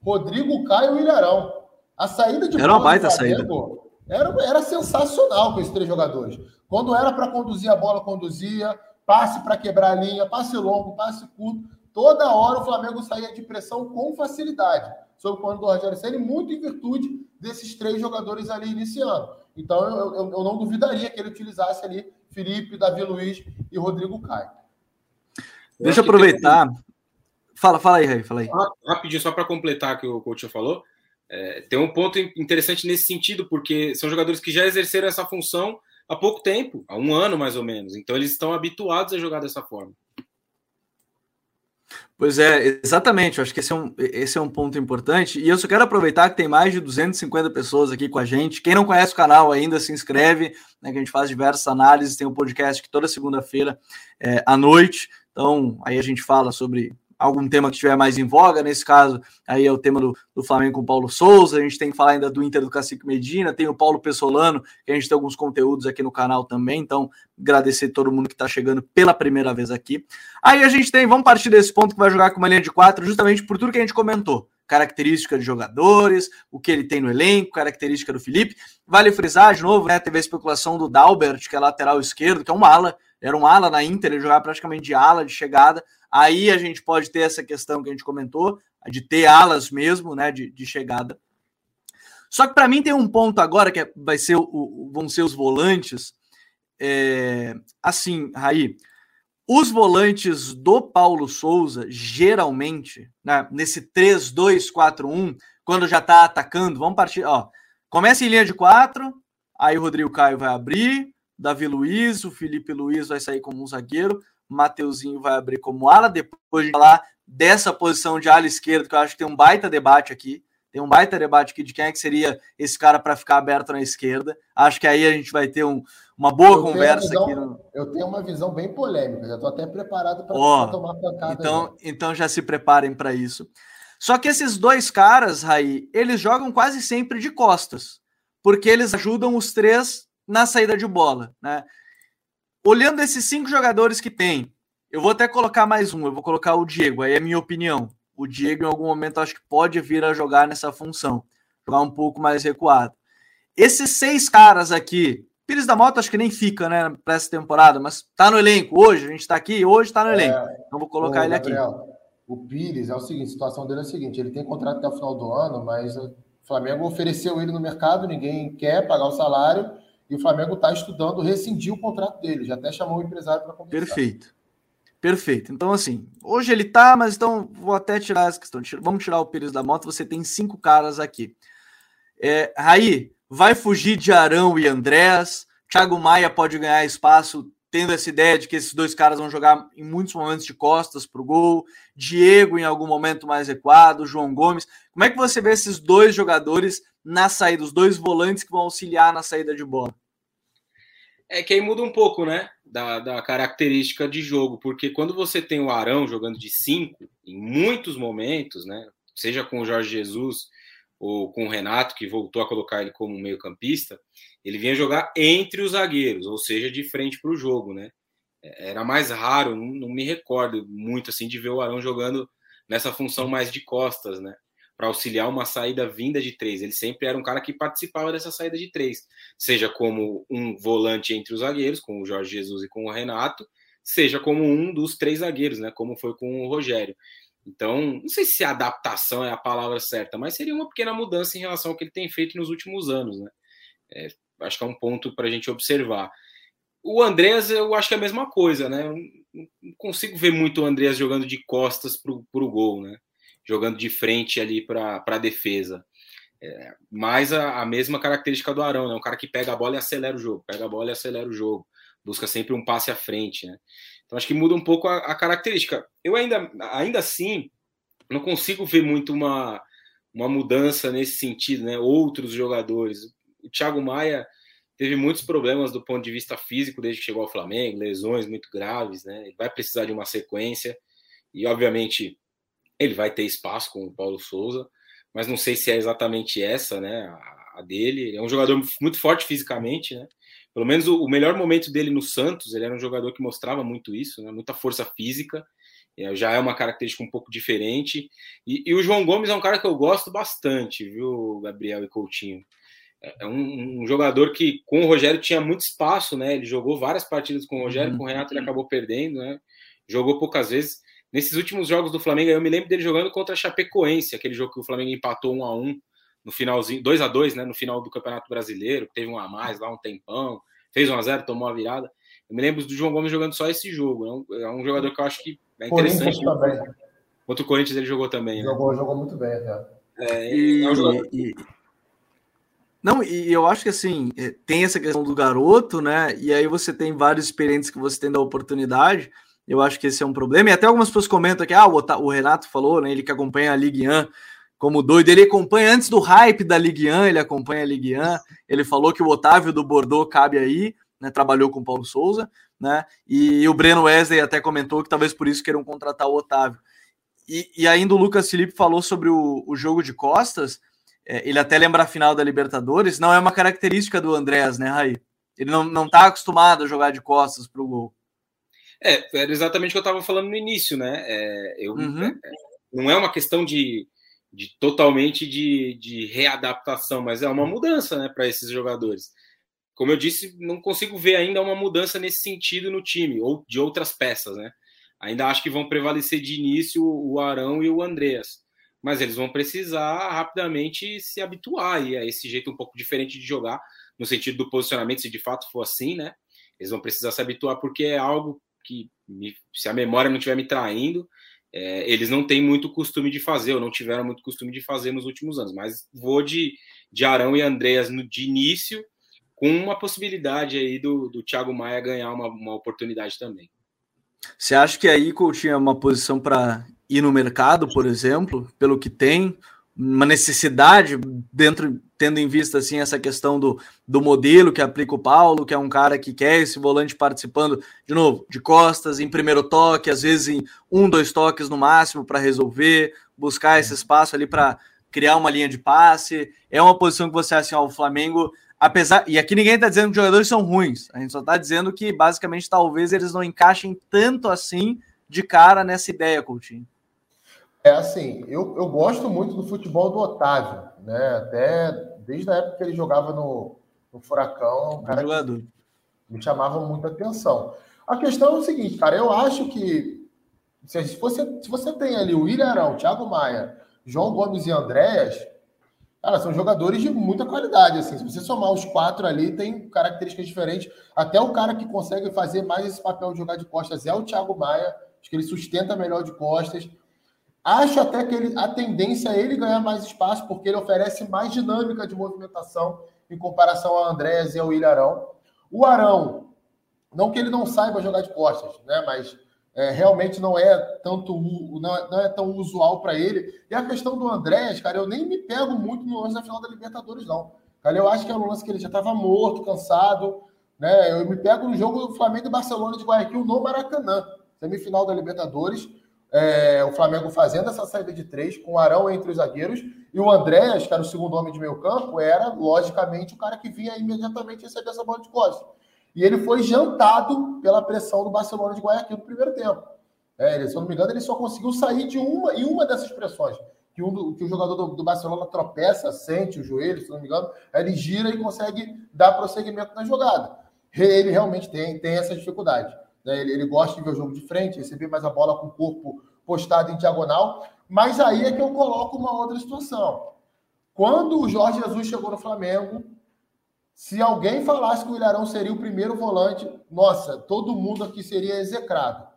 Rodrigo Caio e Ilharão. A saída de era uma baita Flamengo, saída. Era, era sensacional com esses três jogadores. Quando era para conduzir a bola, conduzia passe para quebrar a linha, passe longo, passe curto. Toda hora o Flamengo saía de pressão com facilidade, sob o comando do Rogério Senna, muito em virtude desses três jogadores ali iniciando. Então eu, eu, eu não duvidaria que ele utilizasse ali Felipe, Davi Luiz e Rodrigo Caio. Deixa eu aproveitar. Fala, fala aí, Rei, fala aí. Rapidinho, só para completar o que o coach falou. É, tem um ponto interessante nesse sentido, porque são jogadores que já exerceram essa função há pouco tempo, há um ano mais ou menos. Então eles estão habituados a jogar dessa forma. Pois é, exatamente. Eu acho que esse é, um, esse é um ponto importante. E eu só quero aproveitar que tem mais de 250 pessoas aqui com a gente. Quem não conhece o canal ainda, se inscreve, né, que a gente faz diversas análises. Tem um podcast que toda segunda-feira é, à noite. Então, aí a gente fala sobre algum tema que estiver mais em voga. Nesse caso, aí é o tema do, do Flamengo com o Paulo Souza. A gente tem que falar ainda do Inter do Cacique Medina, tem o Paulo Pessolano, que a gente tem alguns conteúdos aqui no canal também. Então, agradecer todo mundo que está chegando pela primeira vez aqui. Aí a gente tem, vamos partir desse ponto que vai jogar com uma linha de quatro, justamente por tudo que a gente comentou característica de jogadores, o que ele tem no elenco, característica do Felipe. Vale frisar de novo, né? Teve a especulação do Dalbert, que é lateral esquerdo, que é um ala, era um ala na Inter, ele jogava praticamente de ala de chegada. Aí a gente pode ter essa questão que a gente comentou, de ter alas mesmo, né? De, de chegada. Só que para mim tem um ponto agora que é, vai ser o, vão ser os volantes. É, assim, Raí, os volantes do Paulo Souza, geralmente, né, nesse 3-2-4-1, quando já está atacando, vamos partir. Ó, começa em linha de quatro, aí o Rodrigo Caio vai abrir, Davi Luiz, o Felipe Luiz vai sair como um zagueiro, Mateuzinho vai abrir como ala. Depois de falar dessa posição de ala esquerda, que eu acho que tem um baita debate aqui. Tem um baita debate aqui de quem é que seria esse cara para ficar aberto na esquerda. Acho que aí a gente vai ter um, uma boa eu conversa visão, aqui. No... Eu tenho uma visão bem polêmica, já estou até preparado para oh, tomar pancada. Então, então já se preparem para isso. Só que esses dois caras, Raí, eles jogam quase sempre de costas, porque eles ajudam os três na saída de bola, né? Olhando esses cinco jogadores que tem, eu vou até colocar mais um, eu vou colocar o Diego, aí é minha opinião. O Diego, em algum momento, acho que pode vir a jogar nessa função, jogar um pouco mais recuado. Esses seis caras aqui, Pires da Mota acho que nem fica, né, para essa temporada, mas tá no elenco hoje, a gente tá aqui, hoje tá no elenco. É, então vou colocar ele Gabriel, aqui. O Pires é o seguinte, a situação dele é a seguinte, ele tem contrato até o final do ano, mas o Flamengo ofereceu ele no mercado, ninguém quer pagar o salário, e o Flamengo está estudando rescindir o contrato dele, já até chamou o empresário para conversar. Perfeito. Perfeito. Então, assim, hoje ele tá, mas então vou até tirar essa questão. Vamos tirar o Pires da moto. Você tem cinco caras aqui. É, Raí, vai fugir de Arão e Andrés. Thiago Maia pode ganhar espaço, tendo essa ideia de que esses dois caras vão jogar em muitos momentos de costas para o gol. Diego em algum momento mais recuado, João Gomes. Como é que você vê esses dois jogadores na saída, os dois volantes que vão auxiliar na saída de bola? É que aí muda um pouco, né? Da, da característica de jogo, porque quando você tem o Arão jogando de cinco, em muitos momentos, né? Seja com o Jorge Jesus ou com o Renato, que voltou a colocar ele como meio-campista, ele vinha jogar entre os zagueiros, ou seja, de frente para o jogo, né? É, era mais raro, não, não, me recordo muito assim de ver o Arão jogando nessa função mais de costas, né? Para auxiliar uma saída vinda de três. Ele sempre era um cara que participava dessa saída de três, seja como um volante entre os zagueiros, com o Jorge Jesus e com o Renato, seja como um dos três zagueiros, né? Como foi com o Rogério. Então, não sei se adaptação é a palavra certa, mas seria uma pequena mudança em relação ao que ele tem feito nos últimos anos, né? É, acho que é um ponto para a gente observar. O Andrés, eu acho que é a mesma coisa, né? não consigo ver muito o Andrés jogando de costas para o gol, né? Jogando de frente ali para a defesa. É, mais a, a, mesma característica do Arão, né? Um cara que pega a bola e acelera o jogo, pega a bola e acelera o jogo, busca sempre um passe à frente, né? Então acho que muda um pouco a, a, característica. Eu ainda, ainda assim, não consigo ver muito uma, uma mudança nesse sentido, né? Outros jogadores. O Thiago Maia teve muitos problemas do ponto de vista físico desde que chegou ao Flamengo, lesões muito graves, né? Ele vai precisar de uma sequência e, obviamente, ele vai ter espaço com o Paulo Souza, mas não sei se é exatamente essa, né? A, a dele. Ele é um jogador muito forte fisicamente, né? pelo menos o, o, melhor momento dele no Santos, ele era um jogador que mostrava muito isso, né? muita força física, é, já é uma característica um pouco diferente. E, e, o João Gomes é um cara que eu gosto bastante, viu, Gabriel e Coutinho? É, é um, um, jogador que com o Rogério tinha muito espaço, né? Ele jogou várias partidas com o Rogério, uhum. com o Renato ele acabou perdendo, né? Jogou poucas vezes. Nesses últimos jogos do Flamengo, eu me lembro dele jogando contra a Chapecoense, aquele jogo que o Flamengo empatou 1 a 1 no finalzinho, 2 a 2 né, no final do Campeonato Brasileiro, teve um a mais lá um tempão, fez 1 a 0 tomou a virada. Eu me lembro do João Gomes jogando só esse jogo. É um, é um jogador que eu acho que é interessante. Também. Contra o Corinthians ele jogou também. Né? Jogou, jogou muito bem, até. É, e, é um jogador... e, não, e eu acho que assim, é, tem essa questão do garoto, né? E aí você tem vários experientes que você tem da oportunidade. Eu acho que esse é um problema. E até algumas pessoas comentam que ah, o Renato falou, né? Ele que acompanha a Ligue 1 como doido. Ele acompanha antes do hype da Ligue 1, ele acompanha a Ligue 1. Ele falou que o Otávio do Bordeaux cabe aí, né? Trabalhou com o Paulo Souza, né? E, o Breno Wesley até comentou que talvez por isso queiram contratar o Otávio. E, e ainda o Lucas Felipe falou sobre o, o jogo de costas. É, ele até lembra a final da Libertadores. Não é uma característica do Andrés, né, Raí? Ele não, não tá acostumado a jogar de costas para o gol. É, era exatamente o que eu estava falando no início, né? É, eu, uhum. é, não é uma questão de de totalmente de, de readaptação, mas é uma mudança né, para esses jogadores. Como eu disse, não consigo ver ainda uma mudança nesse sentido no time, ou de outras peças, né? Ainda acho que vão prevalecer de início o Arão e o Andreas. Mas eles vão precisar rapidamente se habituar a esse jeito um pouco diferente de jogar, no sentido do posicionamento, se de fato for assim, né? Eles vão precisar se habituar porque é algo que, se a memória não estiver me traindo, é, eles não têm muito costume de fazer, ou não tiveram muito costume de fazer nos últimos anos. Mas vou de, de Arão e Andreas no, de início, com uma possibilidade aí do, do Thiago Maia ganhar uma, uma oportunidade também. Você acha que aí Coutinho é uma posição para ir no mercado, por exemplo, pelo que tem, uma necessidade dentro tendo em vista assim essa questão do, do modelo que aplica o Paulo, que é um cara que quer esse volante participando de novo de costas em primeiro toque, às vezes em um, dois toques no máximo para resolver, buscar esse espaço ali para criar uma linha de passe. É uma posição que você assim, ó, o Flamengo, apesar e aqui ninguém está dizendo que os jogadores são ruins, a gente só está dizendo que basicamente talvez eles não encaixem tanto assim de cara nessa ideia, Coutinho? É assim, eu, eu gosto muito do futebol do Otávio, né? Até desde a época que ele jogava no, no Furacão, um cara me chamava muita atenção. A questão é o seguinte, cara, eu acho que se você, se você tem ali o William Arão, Thiago Maia, João Gomes e Andréas, Cara, são jogadores de muita qualidade, assim. Se você somar os quatro ali, tem características diferentes. Até o cara que consegue fazer mais esse papel de jogar de costas é o Thiago Maia. Acho que ele sustenta melhor de costas. Acho até que ele, a tendência é ele ganhar mais espaço, porque ele oferece mais dinâmica de movimentação em comparação ao Andréas e ao Ilharão. O Arão, não que ele não saiba jogar de costas, né? Mas é, realmente não é tanto não é, não é tão usual para ele. E a questão do Andrés, cara, eu nem me pego muito no lance da final da Libertadores, não. Cara, eu acho que é um lance que ele já estava morto, cansado. Né? Eu me pego no jogo do Flamengo e Barcelona de Guayaquil no Maracanã, semifinal da Libertadores. É, o Flamengo fazendo essa saída de três, com o Arão entre os zagueiros, e o Andréas, que era o segundo homem de meio campo, era, logicamente, o cara que vinha imediatamente receber essa bola de costas. E ele foi jantado pela pressão do Barcelona de Guayaquil no primeiro tempo. É, ele, se eu não me engano, ele só conseguiu sair de uma em uma dessas pressões. Que, um, que o jogador do, do, Barcelona tropeça, sente o joelho, se não me engano, ele gira e consegue dar prosseguimento na jogada. Ele realmente tem, tem essa dificuldade. Né? Ele, ele gosta de ver o jogo de frente, receber mais a bola com o corpo postado em diagonal. Mas aí é que eu coloco uma outra situação. Quando o Jorge Jesus chegou no Flamengo, se alguém falasse que o Ilharão seria o primeiro volante, nossa, todo mundo aqui seria execrado.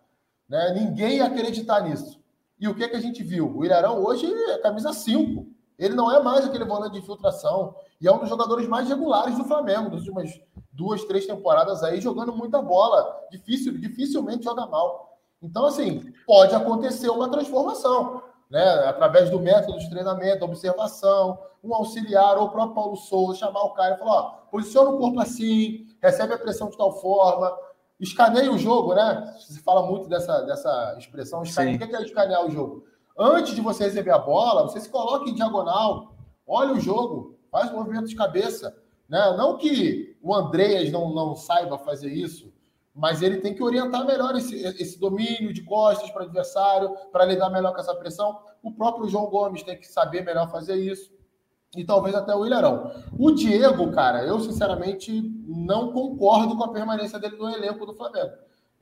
Né? Ninguém ia acreditar nisso. E o que, que a gente viu? O Ilharão hoje é camisa 5. Ele não é mais aquele volante de infiltração. E é um dos jogadores mais regulares do Flamengo, das últimas duas, três temporadas aí, jogando muita bola. Difícil, dificilmente joga mal. Então, assim, pode acontecer uma transformação né, através do método de treinamento, observação, um auxiliar ou o próprio Paulo Souza chamar o cara e falar: ó, posiciona o corpo assim, recebe a pressão de tal forma, escaneia o jogo, né? Se fala muito dessa, dessa expressão, escaneia. o que é escanear o jogo? Antes de você receber a bola, você se coloca em diagonal, olha o jogo, faz um movimento de cabeça. Né? Não que o Andreas não, não saiba fazer isso, mas ele tem que orientar melhor esse, esse domínio de costas para o adversário, para lidar melhor com essa pressão. O próprio João Gomes tem que saber melhor fazer isso. E talvez até o Ilharão. O Diego, cara, eu sinceramente não concordo com a permanência dele no elenco do Flamengo.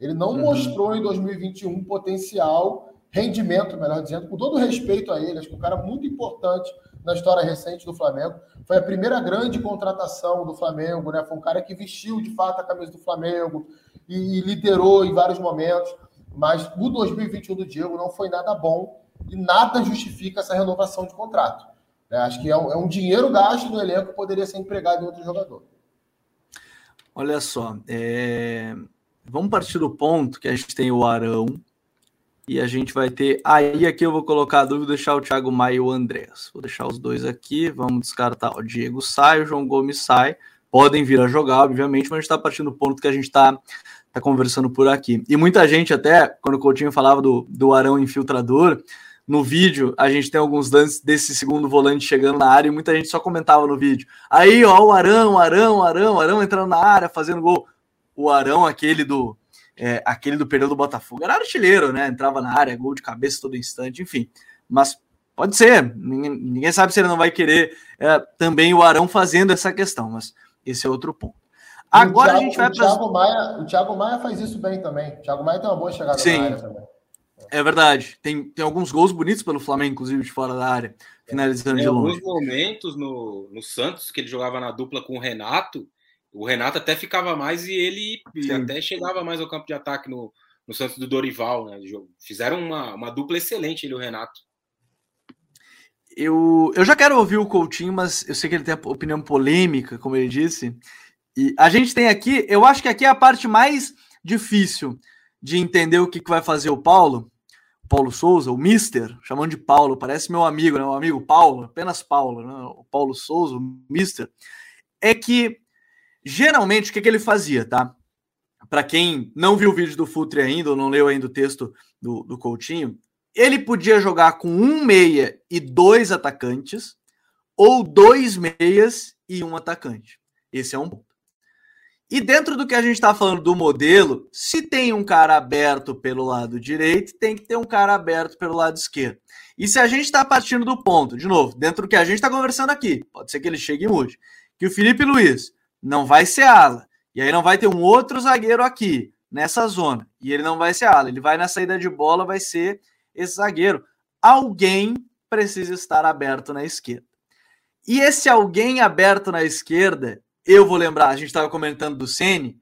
Ele não uhum. mostrou em 2021 potencial, rendimento, melhor dizendo, com todo respeito a ele. Acho que um cara muito importante na história recente do Flamengo. Foi a primeira grande contratação do Flamengo, né? Foi um cara que vestiu de fato a camisa do Flamengo, e, liderou em vários momentos, mas o 2021 do Diego não foi nada bom e nada justifica essa renovação de contrato. É, acho que é um, é um, dinheiro gasto no elenco que poderia ser empregado em outro jogador. Olha só, é... vamos partir do ponto que a gente tem o Arão e a gente vai ter. Aí aqui eu vou colocar a dúvida, deixar o Thiago Maia e o Andrés. Vou deixar os dois aqui, vamos descartar. O Diego sai, o João Gomes sai podem vir a jogar, obviamente, mas a gente está partindo do ponto que a gente está tá conversando por aqui. E muita gente, até quando o Coutinho falava do, do Arão infiltrador, no vídeo a gente tem alguns lances desse segundo volante chegando na área e muita gente só comentava no vídeo. Aí, ó, o Arão, Arão, Arão, Arão entrando na área, fazendo gol. O Arão, aquele do. É, aquele do período do Botafogo, era artilheiro, né? Entrava na área, gol de cabeça todo instante, enfim. Mas pode ser, ninguém, ninguém sabe se ele não vai querer é, também o Arão fazendo essa questão, mas esse é outro ponto. Agora Thiago, a gente vai para. Thiago Maia, o Thiago Maia faz isso bem também. O Thiago Maia tem uma boa chegada Sim. na área também. É verdade. Tem, tem alguns gols bonitos pelo Flamengo, inclusive, de fora da área, finalizando de longe. alguns momentos no, no Santos, que ele jogava na dupla com o Renato, o Renato até ficava mais e ele até chegava mais ao campo de ataque no, no Santos do Dorival, né? Fizeram uma, uma dupla excelente ele e o Renato. Eu, eu já quero ouvir o Coutinho, mas eu sei que ele tem opinião polêmica, como ele disse. E a gente tem aqui, eu acho que aqui é a parte mais difícil de entender o que, que vai fazer o Paulo. Paulo Souza, o Mister, chamando de Paulo, parece meu amigo, né? Meu amigo Paulo, apenas Paulo, né? O Paulo Souza, o Mister. É que geralmente o que, que ele fazia, tá? Para quem não viu o vídeo do Futre ainda, ou não leu ainda o texto do, do Coutinho, ele podia jogar com um meia e dois atacantes, ou dois meias e um atacante. Esse é um ponto. E dentro do que a gente está falando do modelo, se tem um cara aberto pelo lado direito, tem que ter um cara aberto pelo lado esquerdo. E se a gente está partindo do ponto, de novo, dentro do que a gente está conversando aqui, pode ser que ele chegue e mude, que o Felipe Luiz não vai ser ala, e aí não vai ter um outro zagueiro aqui, nessa zona, e ele não vai ser ala, ele vai na saída de bola, vai ser esse zagueiro. Alguém precisa estar aberto na esquerda. E esse alguém aberto na esquerda, eu vou lembrar, a gente estava comentando do Ceni.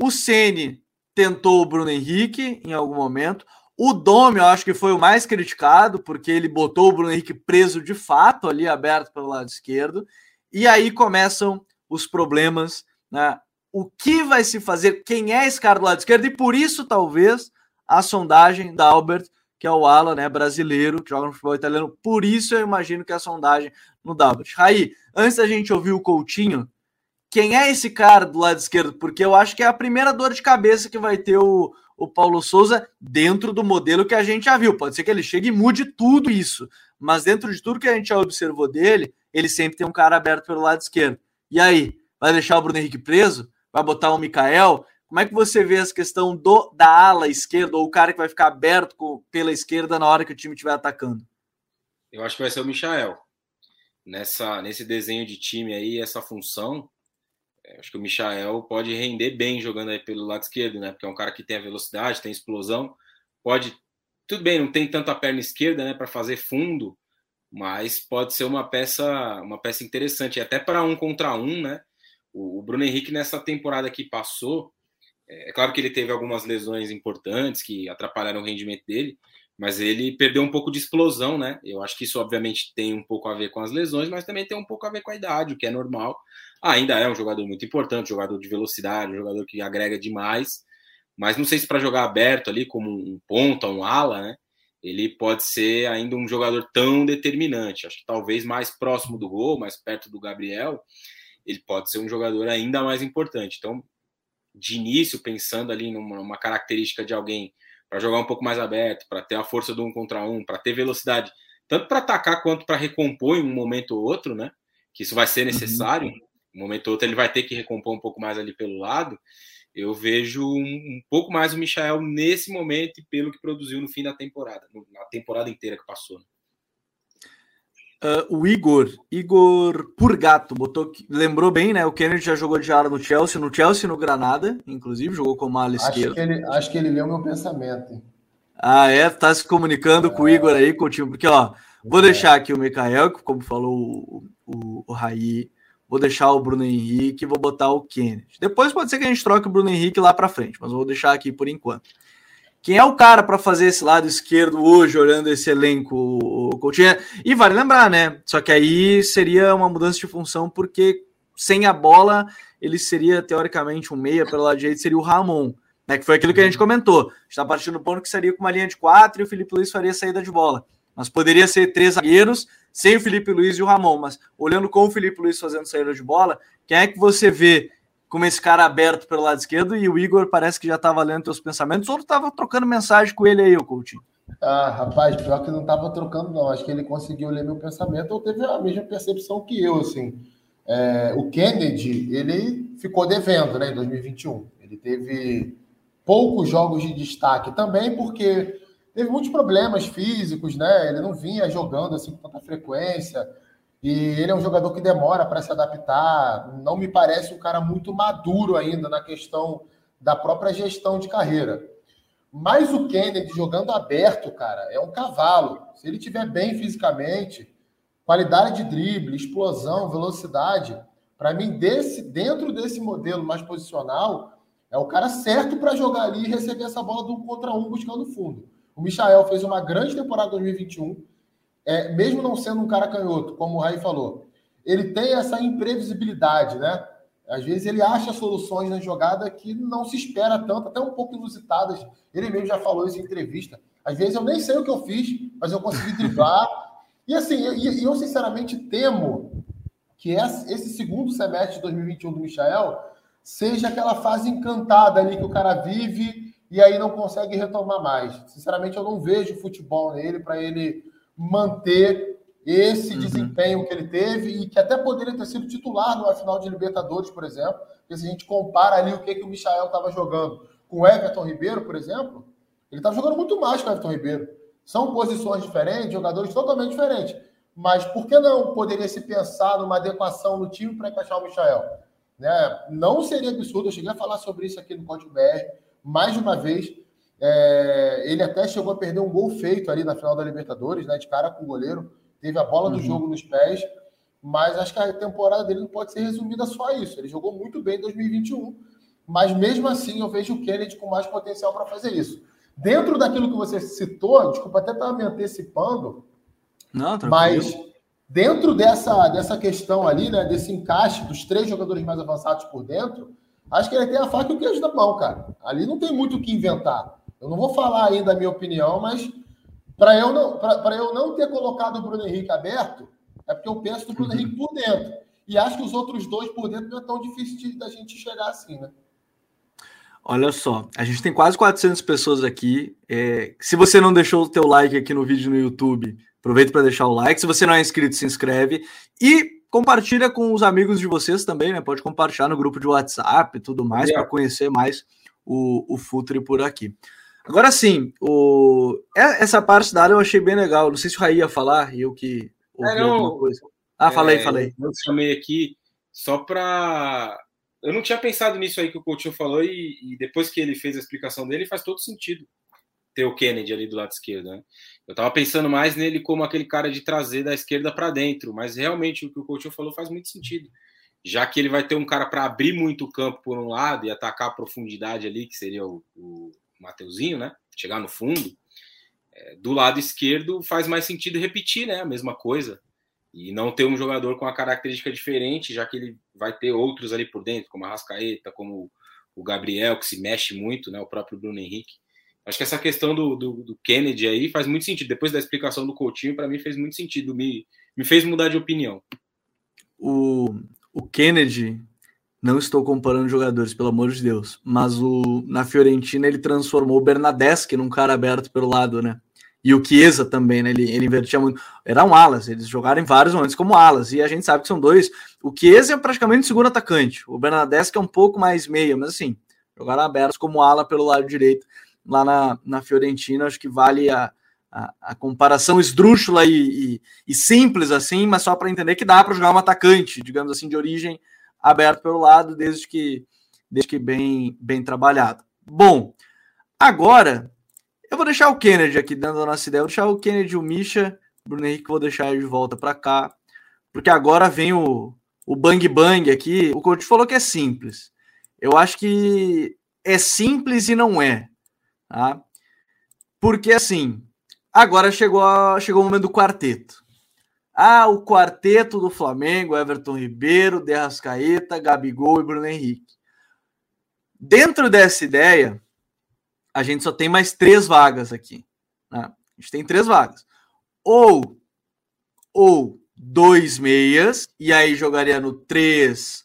O Ceni tentou o Bruno Henrique em algum momento. O Domi, eu acho que foi o mais criticado, porque ele botou o Bruno Henrique preso de fato ali, aberto pelo lado esquerdo. E aí começam os problemas, né? O que vai se fazer? Quem é esse cara do lado esquerdo? E por isso, talvez, a sondagem da Albert, que é o ala né, brasileiro, que joga no futebol italiano. Por isso eu imagino que a sondagem no Albert. Aí, antes da gente ouvir o Coutinho, quem é esse cara do lado esquerdo? Porque eu acho que é a primeira dor de cabeça que vai ter o, o Paulo Souza dentro do modelo que a gente já viu. Pode ser que ele chegue e mude tudo isso, mas dentro de tudo que a gente já observou dele, ele sempre tem um cara aberto pelo lado esquerdo. E aí, vai deixar o Bruno Henrique preso? Vai botar o Mikael? Como é que você vê essa questão do, da ala esquerda, ou o cara que vai ficar aberto com, pela esquerda na hora que o time estiver atacando? Eu acho que vai ser o Michael. Nessa, nesse desenho de time aí, essa função, é, acho que o Michael pode render bem jogando aí pelo lado esquerdo, né? Porque é um cara que tem a velocidade, tem explosão, pode. Tudo bem, não tem tanto a perna esquerda, né, para fazer fundo, mas pode ser uma peça, uma peça interessante, até para um contra um, né? O, Bruno Henrique nessa temporada que passou, é, é claro que ele teve algumas lesões importantes que atrapalharam o rendimento dele, mas ele perdeu um pouco de explosão, né? Eu acho que isso obviamente tem um pouco a ver com as lesões, mas também tem um pouco a ver com a idade, o que é normal. ainda é um jogador muito importante, jogador de velocidade, jogador que agrega demais, mas não sei se para jogar aberto ali como um ponta, um ala, né? Ele pode ser ainda um jogador tão determinante. Acho que talvez mais próximo do gol, mais perto do Gabriel, ele pode ser um jogador ainda mais importante. Então, de início, pensando ali numa, numa característica de alguém para jogar um pouco mais aberto, para ter a força do um contra um, para ter velocidade, tanto para atacar quanto para recompor em um momento ou outro, né? Que isso vai ser uhum. necessário. Uhum. Um momento ou outro ele vai ter que recompor um pouco mais ali pelo lado. Eu vejo um, um pouco mais o Michael nesse momento e pelo que produziu no fim da temporada, na temporada inteira que passou. Né? Uh, o Igor, Igor Purgato, botou, lembrou bem, né? O Kennedy já jogou de ala no Chelsea, no Chelsea no Granada, inclusive, jogou como ala esquerda. Que ele, acho que ele leu meu pensamento. Ah, é? Tá se comunicando é. com o Igor aí, Coutinho, porque, ó, vou é. deixar aqui o Mikael, como falou o, o, o Raí, vou deixar o Bruno Henrique, vou botar o Kennedy. Depois pode ser que a gente troque o Bruno Henrique lá para frente, mas vou deixar aqui por enquanto. Quem é o cara para fazer esse lado esquerdo hoje, olhando esse elenco, o Coutinho? E vale lembrar, né? Só que aí seria uma mudança de função, porque sem a bola, ele seria teoricamente um meia pelo lado direito, seria o Ramon, né? Que foi aquilo que a gente comentou. Está partindo do ponto que seria com uma linha de quatro e o Felipe Luiz faria saída de bola. Mas poderia ser três zagueiros sem o Felipe Luiz e o Ramon. Mas olhando com o Felipe Luiz fazendo saída de bola, quem é que você vê como esse cara aberto pelo lado esquerdo e o Igor parece que já estava lendo teus pensamentos ou estava trocando mensagem com ele aí, o Coutinho? Ah, rapaz, pior que não estava trocando, não. Acho que ele conseguiu ler meu pensamento ou teve a mesma percepção que eu, assim. É, o Kennedy, ele ficou devendo, né, em 2021. Ele teve poucos jogos de destaque também, porque teve muitos problemas físicos, né? Ele não vinha jogando assim com tanta frequência. E ele é um jogador que demora para se adaptar. Não me parece um cara muito maduro ainda na questão da própria gestão de carreira. Mas o Kennedy jogando aberto, cara, é um cavalo. Se ele tiver bem fisicamente, qualidade de drible, explosão, velocidade, para mim desse dentro desse modelo mais posicional, é o cara certo para jogar ali e receber essa bola do um contra um buscando fundo. O Michael fez uma grande temporada 2021 é, mesmo não sendo um cara canhoto, como o Raí falou, ele tem essa imprevisibilidade, né? Às vezes ele acha soluções na jogada que não se espera tanto, até um pouco inusitadas. Ele mesmo já falou isso em entrevista. Às vezes eu nem sei o que eu fiz, mas eu consegui driblar. e assim, eu, eu sinceramente temo que esse segundo semestre de 2021 do Michael seja aquela fase encantada ali que o cara vive e aí não consegue retomar mais. Sinceramente, eu não vejo futebol nele para ele manter esse uhum. desempenho que ele teve e que até poderia ter sido titular numa final de Libertadores, por exemplo. Porque se a gente compara ali o que, que o Michael estava jogando com o Everton Ribeiro, por exemplo, ele estava jogando muito mais que o Everton Ribeiro. São posições diferentes, jogadores totalmente diferentes. Mas por que não poderia se pensar numa adequação no time para encaixar o Michael? Né? Não seria absurdo, eu cheguei a falar sobre isso aqui no Código BR, mais uma vez. É, ele até chegou a perder um gol feito ali na final da Libertadores, né, de cara com o goleiro. Teve a bola do uhum. jogo nos pés, mas acho que a temporada dele não pode ser resumida só a isso. Ele jogou muito bem em 2021, mas mesmo assim eu vejo o Kennedy com mais potencial para fazer isso. Dentro daquilo que você citou, desculpa até estar me antecipando, não, mas dentro dessa, dessa questão ali, né, desse encaixe dos três jogadores mais avançados por dentro, acho que ele tem a faca e o queijo da mão, cara. Ali não tem muito o que inventar. Eu não vou falar ainda a minha opinião, mas para eu, não, eu não ter colocado o Bruno Henrique aberto, é porque eu penso no Bruno Henrique por dentro. E acho que os outros dois por dentro não é tão difícil da gente chegar assim, né? Olha só, a gente tem quase 400 pessoas aqui. É, se você não deixou o teu like aqui no vídeo no YouTube, aproveita para deixar o like. Se você não é inscrito, se inscreve e compartilha com os amigos de vocês também, né? Pode compartilhar no grupo de WhatsApp e tudo mais para conhecer mais o, o Futre por aqui. Agora sim, o... É, essa parte da área eu achei bem legal. Não sei se o Raí ia falar e eu que ouvi é, alguma coisa. Ah, falei, é, falei. Eu chamei aqui só para eu não tinha pensado nisso aí que o Coutinho falou e, e, depois que ele fez a explicação dele faz todo sentido ter o Kennedy ali do lado esquerdo, né? Eu tava pensando mais nele como aquele cara de trazer da esquerda para dentro, mas realmente o que o Coutinho falou faz muito sentido. Já que ele vai ter um cara para abrir muito o campo por um lado e atacar a profundidade ali, que seria o, o Mateuzinho, né? Chegar no fundo. É, do lado esquerdo faz mais sentido repetir, né? A mesma coisa e não ter um jogador com uma característica diferente, já que ele vai ter outros ali por dentro, como a Rascaeta, como o Gabriel, que se mexe muito, né, o próprio Bruno Henrique. Acho que essa questão do, do, do Kennedy aí faz muito sentido. Depois da explicação do Coutinho, para mim fez muito sentido, me, me fez mudar de opinião. O, o Kennedy, não estou comparando jogadores, pelo amor de Deus, mas o, na Fiorentina ele transformou o Bernadeschi num cara aberto pelo lado, né? E o Chiesa também, né? Ele, ele invertia muito. Eram alas, eles jogaram em vários momentos como alas. E a gente sabe que são dois. O Chiesa é praticamente segundo atacante. O Bernadeschi é um pouco mais meia, mas assim, jogaram abertos como ala pelo lado direito lá na, na Fiorentina. Acho que vale a, a, a comparação esdrúxula e, e, e, simples assim, mas só para entender que dá para jogar um atacante, digamos assim, de origem aberto pelo lado, desde que, desde que bem, bem trabalhado. Bom, agora eu vou deixar o Kennedy aqui dando a nossa ideia. Vou deixar o Kennedy e o Misha. Bruno Henrique, vou deixar ele de volta para cá. Porque agora vem o, o bang bang aqui. O coach falou que é simples. Eu acho que é simples e não é. Tá? Porque assim, agora chegou, chegou o momento do quarteto. Ah, o quarteto do Flamengo, Everton Ribeiro, Derrascaeta, Gabigol e Bruno Henrique. Dentro dessa ideia, a gente só tem mais três vagas aqui. Né? A gente tem três vagas. Ou, ou dois meias, e aí jogaria no 3,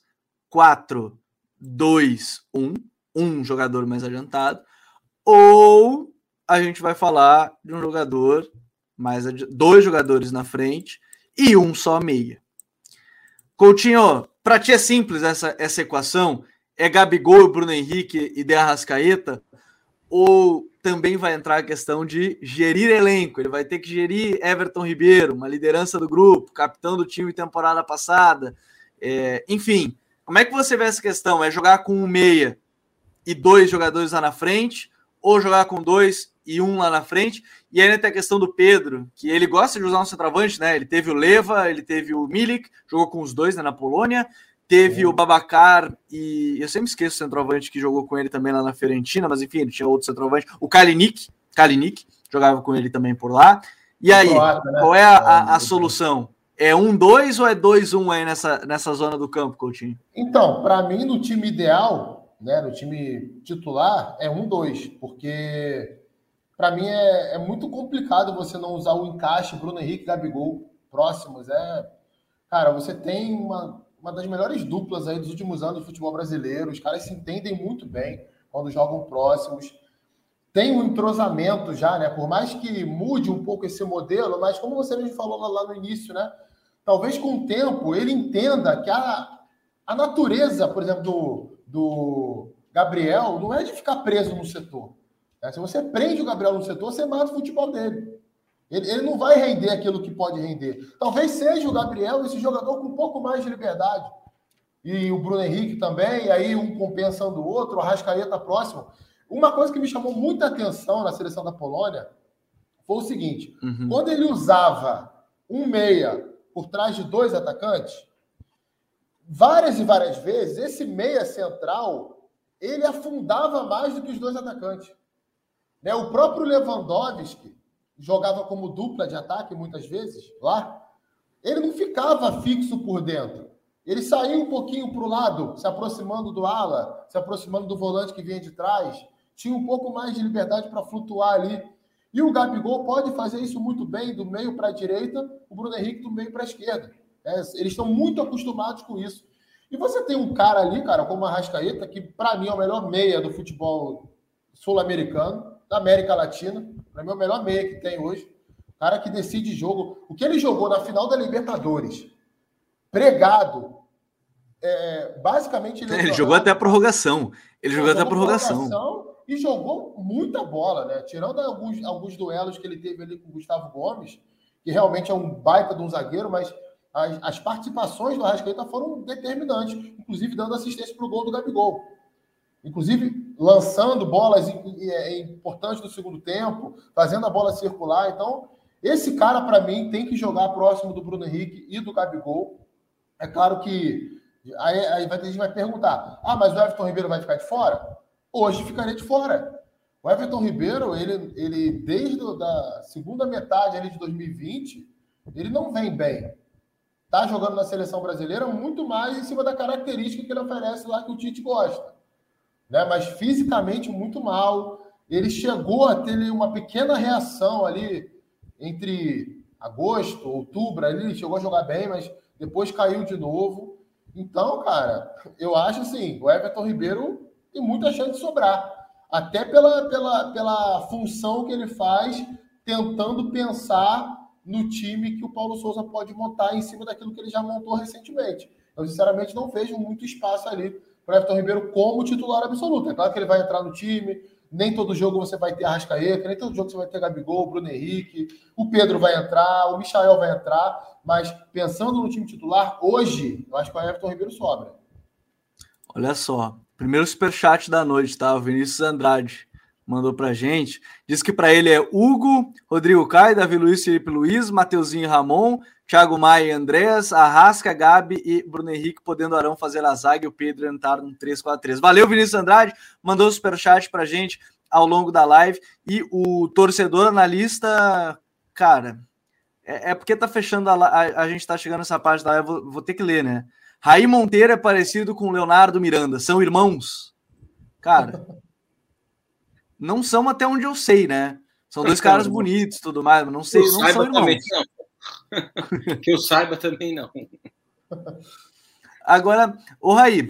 4, 2, 1, um jogador mais adiantado. Ou a gente vai falar de um jogador mais dois jogadores na frente e um só meia. Coutinho, para ti é simples essa, essa equação? É Gabigol, Bruno Henrique e De Arrascaeta? ou também vai entrar a questão de gerir elenco. Ele vai ter que gerir Everton Ribeiro, uma liderança do grupo, capitão do time temporada passada. É, enfim, como é que você vê essa questão? É jogar com um meia e dois jogadores lá na frente, ou jogar com dois e um lá na frente? E ainda tem a questão do Pedro, que ele gosta de usar um centroavante, né? Ele teve o Leva, ele teve o Milik, jogou com os dois né, na Polônia, Teve é. o Babacar e eu sempre esqueço o centroavante que jogou com ele também lá na Fiorentina, mas enfim, ele tinha outro centroavante, o Kalinic, Kalinic jogava com ele também por lá. E aí, né? qual é a, a, a solução? É um dois ou é dois um aí nessa, nessa zona do campo, Coutinho? Então, para mim, no time ideal, né, no time titular, é um dois, porque para mim é, é, muito complicado você não usar o encaixe Bruno Henrique Gabigol próximos. É, cara, você tem uma uma das melhores duplas aí dos últimos anos do futebol brasileiro. Os caras se entendem muito bem quando jogam próximos. Tem um entrosamento já, né? Por mais que mude um pouco esse modelo, mas como você mesmo falou lá no início, né? Talvez com o tempo ele entenda que a, a natureza, por exemplo, do, do Gabriel não é de ficar preso no setor. É, se você prende o Gabriel no setor, você mata o futebol dele. Ele, ele não vai render aquilo que pode render. Talvez seja o Gabriel esse jogador com um pouco mais de liberdade. E o Bruno Henrique também, e aí um compensando o outro, o Arrascaeta próximo. Uma coisa que me chamou muita atenção na seleção da Polônia foi o seguinte: uhum. quando ele usava um meia por trás de dois atacantes, várias e várias vezes, esse meia central ele afundava mais do que os dois atacantes. Né? O próprio Lewandowski jogava como dupla de ataque muitas vezes lá. Ele não ficava fixo por dentro. Ele saía um pouquinho para o lado, se aproximando do ala, se aproximando do volante que vinha de trás. Tinha um pouco mais de liberdade para flutuar ali. E o Gabigol pode fazer isso muito bem, do meio para a direita, o Bruno Henrique do meio para a esquerda. É, eles estão muito acostumados com isso. E você tem um cara ali, cara, como a Rascaeta, que para mim é o melhor meia do futebol sul-americano, da América Latina. Para mim é o melhor meia que tem hoje. Cara que decide jogo. O que ele jogou na final da Libertadores, pregado, é, basicamente. Ele, ele jogou até a prorrogação. Ele jogou, jogou até a prorrogação. prorrogação. E jogou muita bola, né? Tirando alguns, alguns duelos que ele teve ali com o Gustavo Gomes, que realmente é um baita de um zagueiro, mas as, as participações do Arrascaeta foram determinantes, inclusive dando assistência para o gol do Gabigol. Inclusive lançando bolas é, importantes no segundo tempo, fazendo a bola circular. Então, esse cara, para mim, tem que jogar próximo do Bruno Henrique e do Gabigol. É claro que aí, aí a gente vai perguntar: ah, mas o Everton Ribeiro vai ficar de fora? Hoje ficaria de fora. O Everton Ribeiro, ele, ele desde a segunda metade ali de 2020, ele não vem bem está jogando na seleção brasileira muito mais em cima da característica que ele oferece lá que o Tite gosta. Né? Mas fisicamente muito mal. Ele chegou a ter uma pequena reação ali entre agosto, outubro, ali ele chegou a jogar bem, mas depois caiu de novo. Então, cara, eu acho assim, o Everton Ribeiro tem muita chance de sobrar. Até pela, pela, pela função que ele faz, tentando pensar no time que o Paulo Souza pode montar em cima daquilo que ele já montou recentemente. Eu, sinceramente, não vejo muito espaço ali para o Everton Ribeiro como titular absoluto. É claro que ele vai entrar no time, nem todo jogo você vai ter Arrascaeta, nem todo jogo você vai ter Gabigol, Bruno Henrique, o Pedro vai entrar, o Michael vai entrar, mas pensando no time titular, hoje, eu acho que o Everton Ribeiro sobra. Olha só, primeiro superchat da noite, tá? O Vinícius Andrade mandou pra gente. Diz que para ele é Hugo, Rodrigo Caio, Davi Luiz, Felipe Luiz, Mateuzinho Ramon, Thiago Maia e Andréas, Arrasca, Gabi e Bruno Henrique, podendo Arão fazer a zaga e o Pedro entrar no 3-4-3. Valeu, Vinícius Andrade, mandou o superchat pra gente ao longo da live. E o torcedor analista, cara, é, é porque tá fechando a, a, a, gente tá chegando nessa parte da live, vou, vou ter que ler, né? Raí Monteiro é parecido com Leonardo Miranda, são irmãos? Cara, não são até onde eu sei, né? São dois caras bonitos tudo mais, mas não sei, não são irmãos. Também não. que eu saiba também não. Agora, o Raí,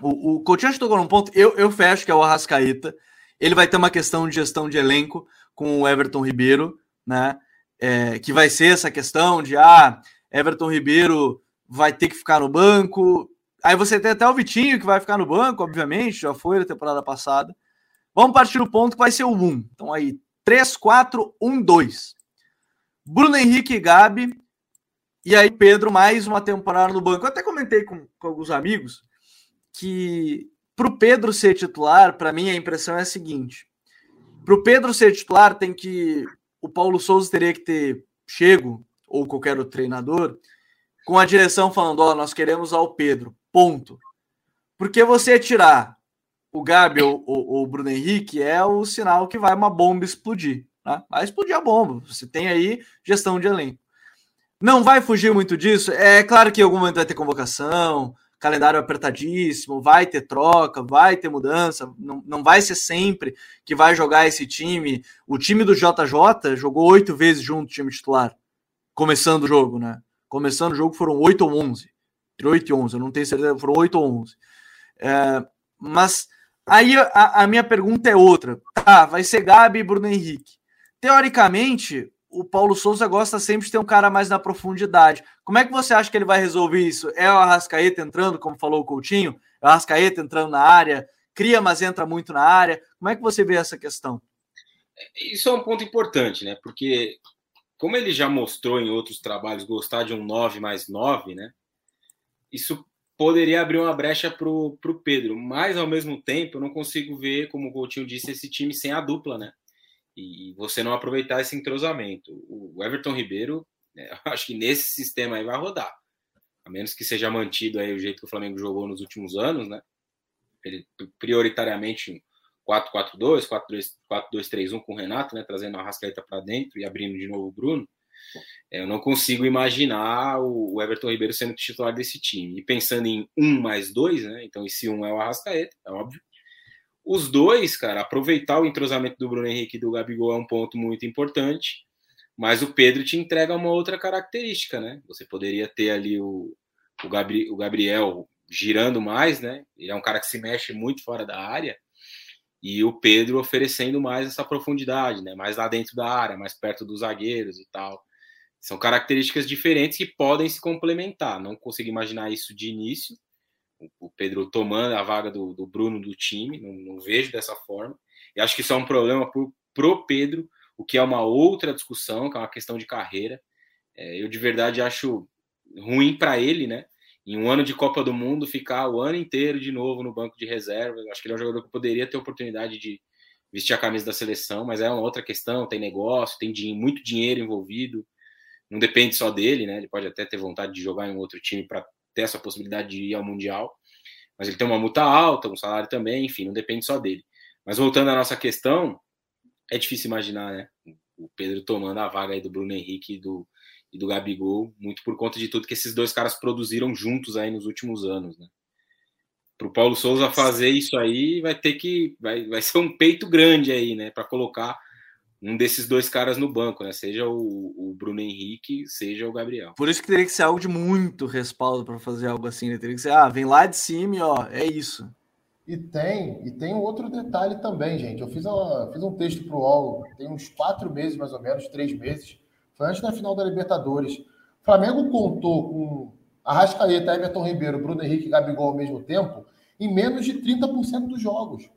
o, o Coutinho tocou num ponto, eu, eu fecho que é o Arrascaeta. Ele vai ter uma questão de gestão de elenco com o Everton Ribeiro, né? É, que vai ser essa questão de ah, Everton Ribeiro vai ter que ficar no banco. Aí você tem até o Vitinho que vai ficar no banco, obviamente, já foi na temporada passada. Vamos partir do ponto que vai ser o 1. Então aí, 3, 4, 1, 2. Bruno Henrique e Gabi. E aí, Pedro, mais uma temporada no banco. Eu até comentei com, com alguns amigos que para o Pedro ser titular, para mim a impressão é a seguinte: para o Pedro ser titular, tem que. O Paulo Souza teria que ter chego, ou qualquer outro treinador, com a direção falando: Ó, oh, nós queremos ao Pedro. Ponto. Porque você tirar o Gabi ou, o Bruno Henrique é o sinal que vai uma bomba explodir. Né? Vai explodir a bomba. Você tem aí gestão de elenco. Não vai fugir muito disso. É claro que em algum momento vai ter convocação, calendário apertadíssimo, vai ter troca, vai ter mudança. Não, não vai ser sempre que vai jogar esse time. O time do JJ jogou oito vezes junto, time titular, começando o jogo, né? Começando o jogo foram oito ou onze. Entre oito e onze, eu não tenho certeza, foram oito ou onze. É, mas Aí a, a, minha pergunta é outra. Tá, vai ser Gabi e Bruno Henrique. Teoricamente, o Paulo Souza gosta sempre de ter um cara mais na profundidade. Como é que você acha que ele vai resolver isso? É o Arrascaeta entrando, como falou o Coutinho? É o Arrascaeta entrando na área? Cria, mas entra muito na área? Como é que você vê essa questão? Isso é um ponto importante, né? Porque como ele já mostrou em outros trabalhos gostar de um 9 mais 9, né? Isso poderia abrir uma brecha para o Pedro, mas ao mesmo tempo eu não consigo ver, como o Coutinho disse, esse time sem a dupla, né? E você não aproveitar esse entrosamento. O Everton Ribeiro, né, acho que nesse sistema aí vai rodar, a menos que seja mantido aí o jeito que o Flamengo jogou nos últimos anos, né? Ele prioritariamente 4-4-2, 4-2-3-1 com o Renato, né, trazendo a Rascaeta para dentro e abrindo de novo o Bruno. É, eu não consigo imaginar o Everton Ribeiro sendo titular desse time. E pensando em um mais dois, né? Então, esse um é o Arrascaeta, é óbvio. Os dois, cara, aproveitar o entrosamento do Bruno Henrique e do Gabigol é um ponto muito importante. Mas o Pedro te entrega uma outra característica, né? Você poderia ter ali o, o, Gabri, o Gabriel girando mais, né? Ele é um cara que se mexe muito fora da área e o Pedro oferecendo mais essa profundidade, né? Mais lá dentro da área, mais perto dos zagueiros e tal. São características diferentes que podem se complementar. Não consigo imaginar isso de início. O Pedro tomando a vaga do, do Bruno do time, não, não, vejo dessa forma. E acho que isso é um problema pro, pro Pedro, o que é uma outra discussão, que é uma questão de carreira. É, eu de verdade acho ruim para ele, né? em um ano de Copa do Mundo, ficar o ano inteiro de novo no banco de reservas. Acho que ele é um jogador que poderia ter oportunidade de vestir a camisa da seleção, mas é uma outra questão. Tem negócio, tem muito dinheiro envolvido. Não depende só dele, né? Ele pode até ter vontade de jogar em um outro time para ter essa possibilidade de ir ao Mundial. Mas ele tem uma multa alta, um salário também, enfim, não depende só dele. Mas voltando à nossa questão, é difícil imaginar, né? O Pedro tomando a vaga aí do Bruno Henrique e do, e do Gabigol, muito por conta de tudo que esses dois caras produziram juntos aí nos últimos anos, né? Para o Paulo Souza fazer isso aí, vai ter que vai, vai ser um peito grande aí, né? Para colocar um desses dois caras no banco, né? Seja o, o, Bruno Henrique, seja o Gabriel. Por isso que teria que ser algo de muito respaldo para fazer algo assim, né? Teria que ser, ah, vem lá de cima e ó, é isso. E tem, e tem outro detalhe também, gente. Eu fiz, uma, fiz um texto para o UOL, tem uns quatro meses, mais ou menos, três meses, foi antes da final da Libertadores. O Flamengo contou com Arrascaeta, Everton Ribeiro, Bruno Henrique e Gabigol ao mesmo tempo em menos de 30% dos jogos.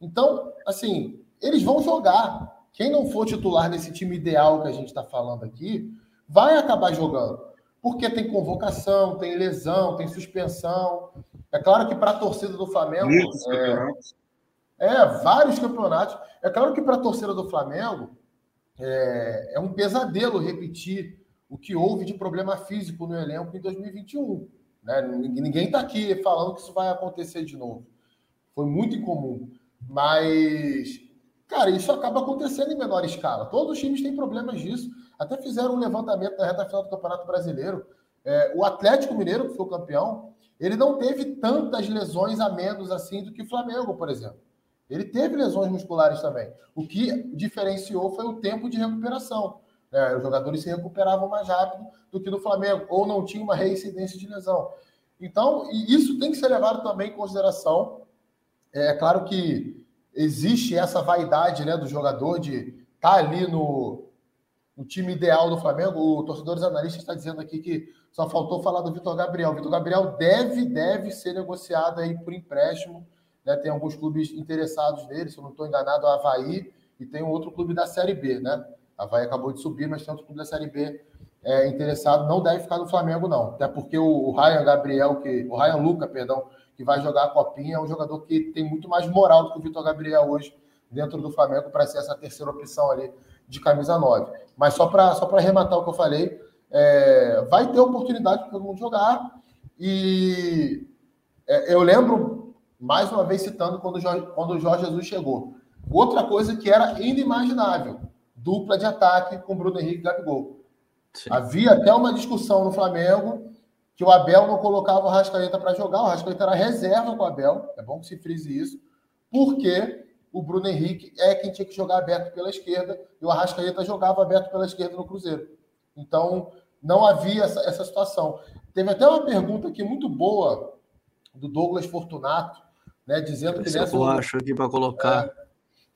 Então, assim, eles vão jogar. Quem não for titular nesse time ideal que a gente está falando aqui, vai acabar jogando. Porque tem convocação, tem lesão, tem suspensão. É claro que para a torcida do Flamengo. É, é, vários campeonatos. É claro que para a torcida do Flamengo, é, é um pesadelo repetir o que houve de problema físico no elenco em 2021. Né? Ninguém está aqui falando que isso vai acontecer de novo. Foi muito incomum. Mas, cara, isso acaba acontecendo em menor escala. Todos os times têm problemas disso. Até fizeram um levantamento na reta final do Campeonato Brasileiro. É, o Atlético Mineiro, que foi o campeão, ele não teve tantas lesões a menos assim do que o Flamengo, por exemplo. Ele teve lesões musculares também. O que diferenciou foi o tempo de recuperação. É, os jogadores se recuperavam mais rápido do que no Flamengo, ou não tinha uma reincidência de lesão. Então, isso tem que ser levado também em consideração. É claro que existe essa vaidade né, do jogador de estar tá ali no, no time ideal do Flamengo. O torcedor analista está dizendo aqui que só faltou falar do Vitor Gabriel. Vitor Gabriel deve, deve ser negociado aí por empréstimo né? Tem alguns clubes interessados nele, se eu não estou enganado, o Havaí e tem um outro clube da Série B, né? A Havaí acabou de subir, mas tem outro clube da Série B é, interessado. Não deve ficar no Flamengo, não. Até porque o, o Ryan Gabriel, que, o Ryan Luca, perdão, que vai jogar a Copinha, é um jogador que tem muito mais moral do que o Vitor Gabriel hoje dentro do Flamengo para ser essa terceira opção ali de camisa 9. Mas só para só arrematar o que eu falei, é, vai ter oportunidade para todo mundo jogar. E é, eu lembro mais uma vez citando quando o Jorge, quando o Jorge Jesus chegou. Outra coisa que era inimaginável: dupla de ataque com Bruno Henrique e Gabigol. Sim. Havia até uma discussão no Flamengo que o Abel não colocava o Rascaeta para jogar, o Rascaeta era reserva com o Abel, é bom que se frise isso, porque o Bruno Henrique é quem tinha que jogar aberto pela esquerda e o Arrascaeta jogava aberto pela esquerda no Cruzeiro. Então, não havia essa, essa situação. Teve até uma pergunta aqui muito boa do Douglas Fortunato, né, dizendo que nessa. Eu acho aqui para colocar.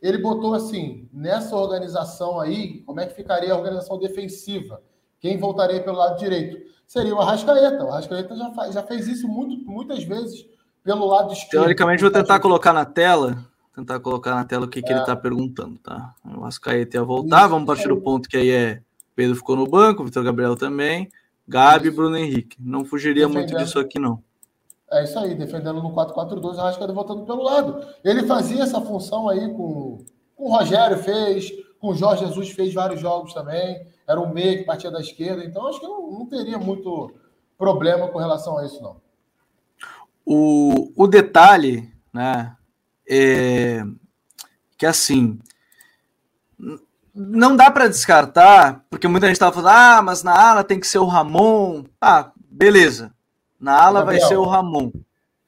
ele botou assim: nessa organização aí, como é que ficaria a organização defensiva? Quem voltaria pelo lado direito? Seria o Arrascaeta. O Arrascaeta já, faz, já fez isso muito, muitas vezes pelo lado esquerdo. Teoricamente, vou tentar colocar na tela. Tentar colocar na tela o que, é. que ele está perguntando, tá? O Arrascaeta ia voltar. Isso, Vamos partir do ponto que aí é. Pedro ficou no banco, Vitor Gabriel também. Gabi e Bruno Henrique. Não fugiria muito disso aqui, não. É isso aí, defendendo no 4-4-2, o Arrascaeta voltando pelo lado. Ele fazia essa função aí com, com o Rogério, fez, com o Jorge Jesus, fez vários jogos também. Era um meio que partia da esquerda, então acho que não, não teria muito problema com relação a isso, não. O, o detalhe, né, é que assim, não dá para descartar, porque muita gente estava falando, ah, mas na ala tem que ser o Ramon. Ah, beleza. Na ala Gabriel, vai ser o Ramon.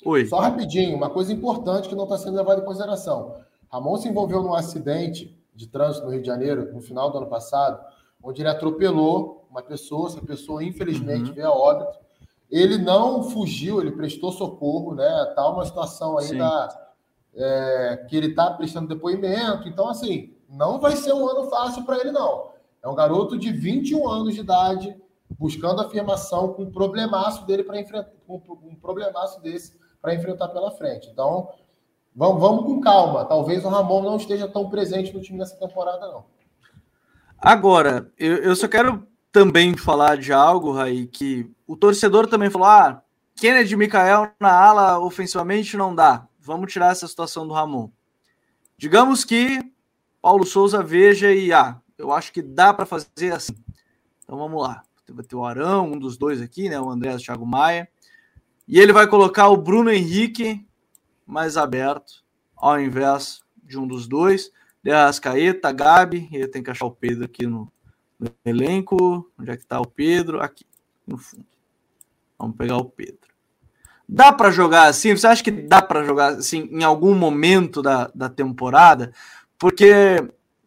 Oi. Só rapidinho, uma coisa importante que não está sendo levada em consideração. Ramon se envolveu num acidente de trânsito no Rio de Janeiro, no final do ano passado, onde ele atropelou uma pessoa, essa pessoa infelizmente uhum. veio a óbito. Ele não fugiu, ele prestou socorro, né? Tá uma situação ainda é, que ele está prestando depoimento. Então, assim, não vai ser um ano fácil para ele, não. É um garoto de 21 anos de idade, buscando afirmação com um problemaço dele para enfrentar um problemaço desse para enfrentar pela frente. Então, vamos, vamos com calma. Talvez o Ramon não esteja tão presente no time nessa temporada, não. Agora, eu, eu só quero também falar de algo, Raí, que o torcedor também falou: ah, Kennedy e Mikael na ala ofensivamente não dá. Vamos tirar essa situação do Ramon. Digamos que Paulo Souza veja e ah, eu acho que dá para fazer assim. Então vamos lá vai ter o Arão, um dos dois aqui, né? O André o Thiago Maia. E ele vai colocar o Bruno Henrique mais aberto, ao invés de um dos dois. De Arrascaeta, Gabi, ele tem que achar o Pedro aqui no, no elenco. Onde é que tá o Pedro? Aqui, no fundo. Vamos pegar o Pedro. Dá para jogar assim? Você acha que dá para jogar assim em algum momento da, da temporada? Porque,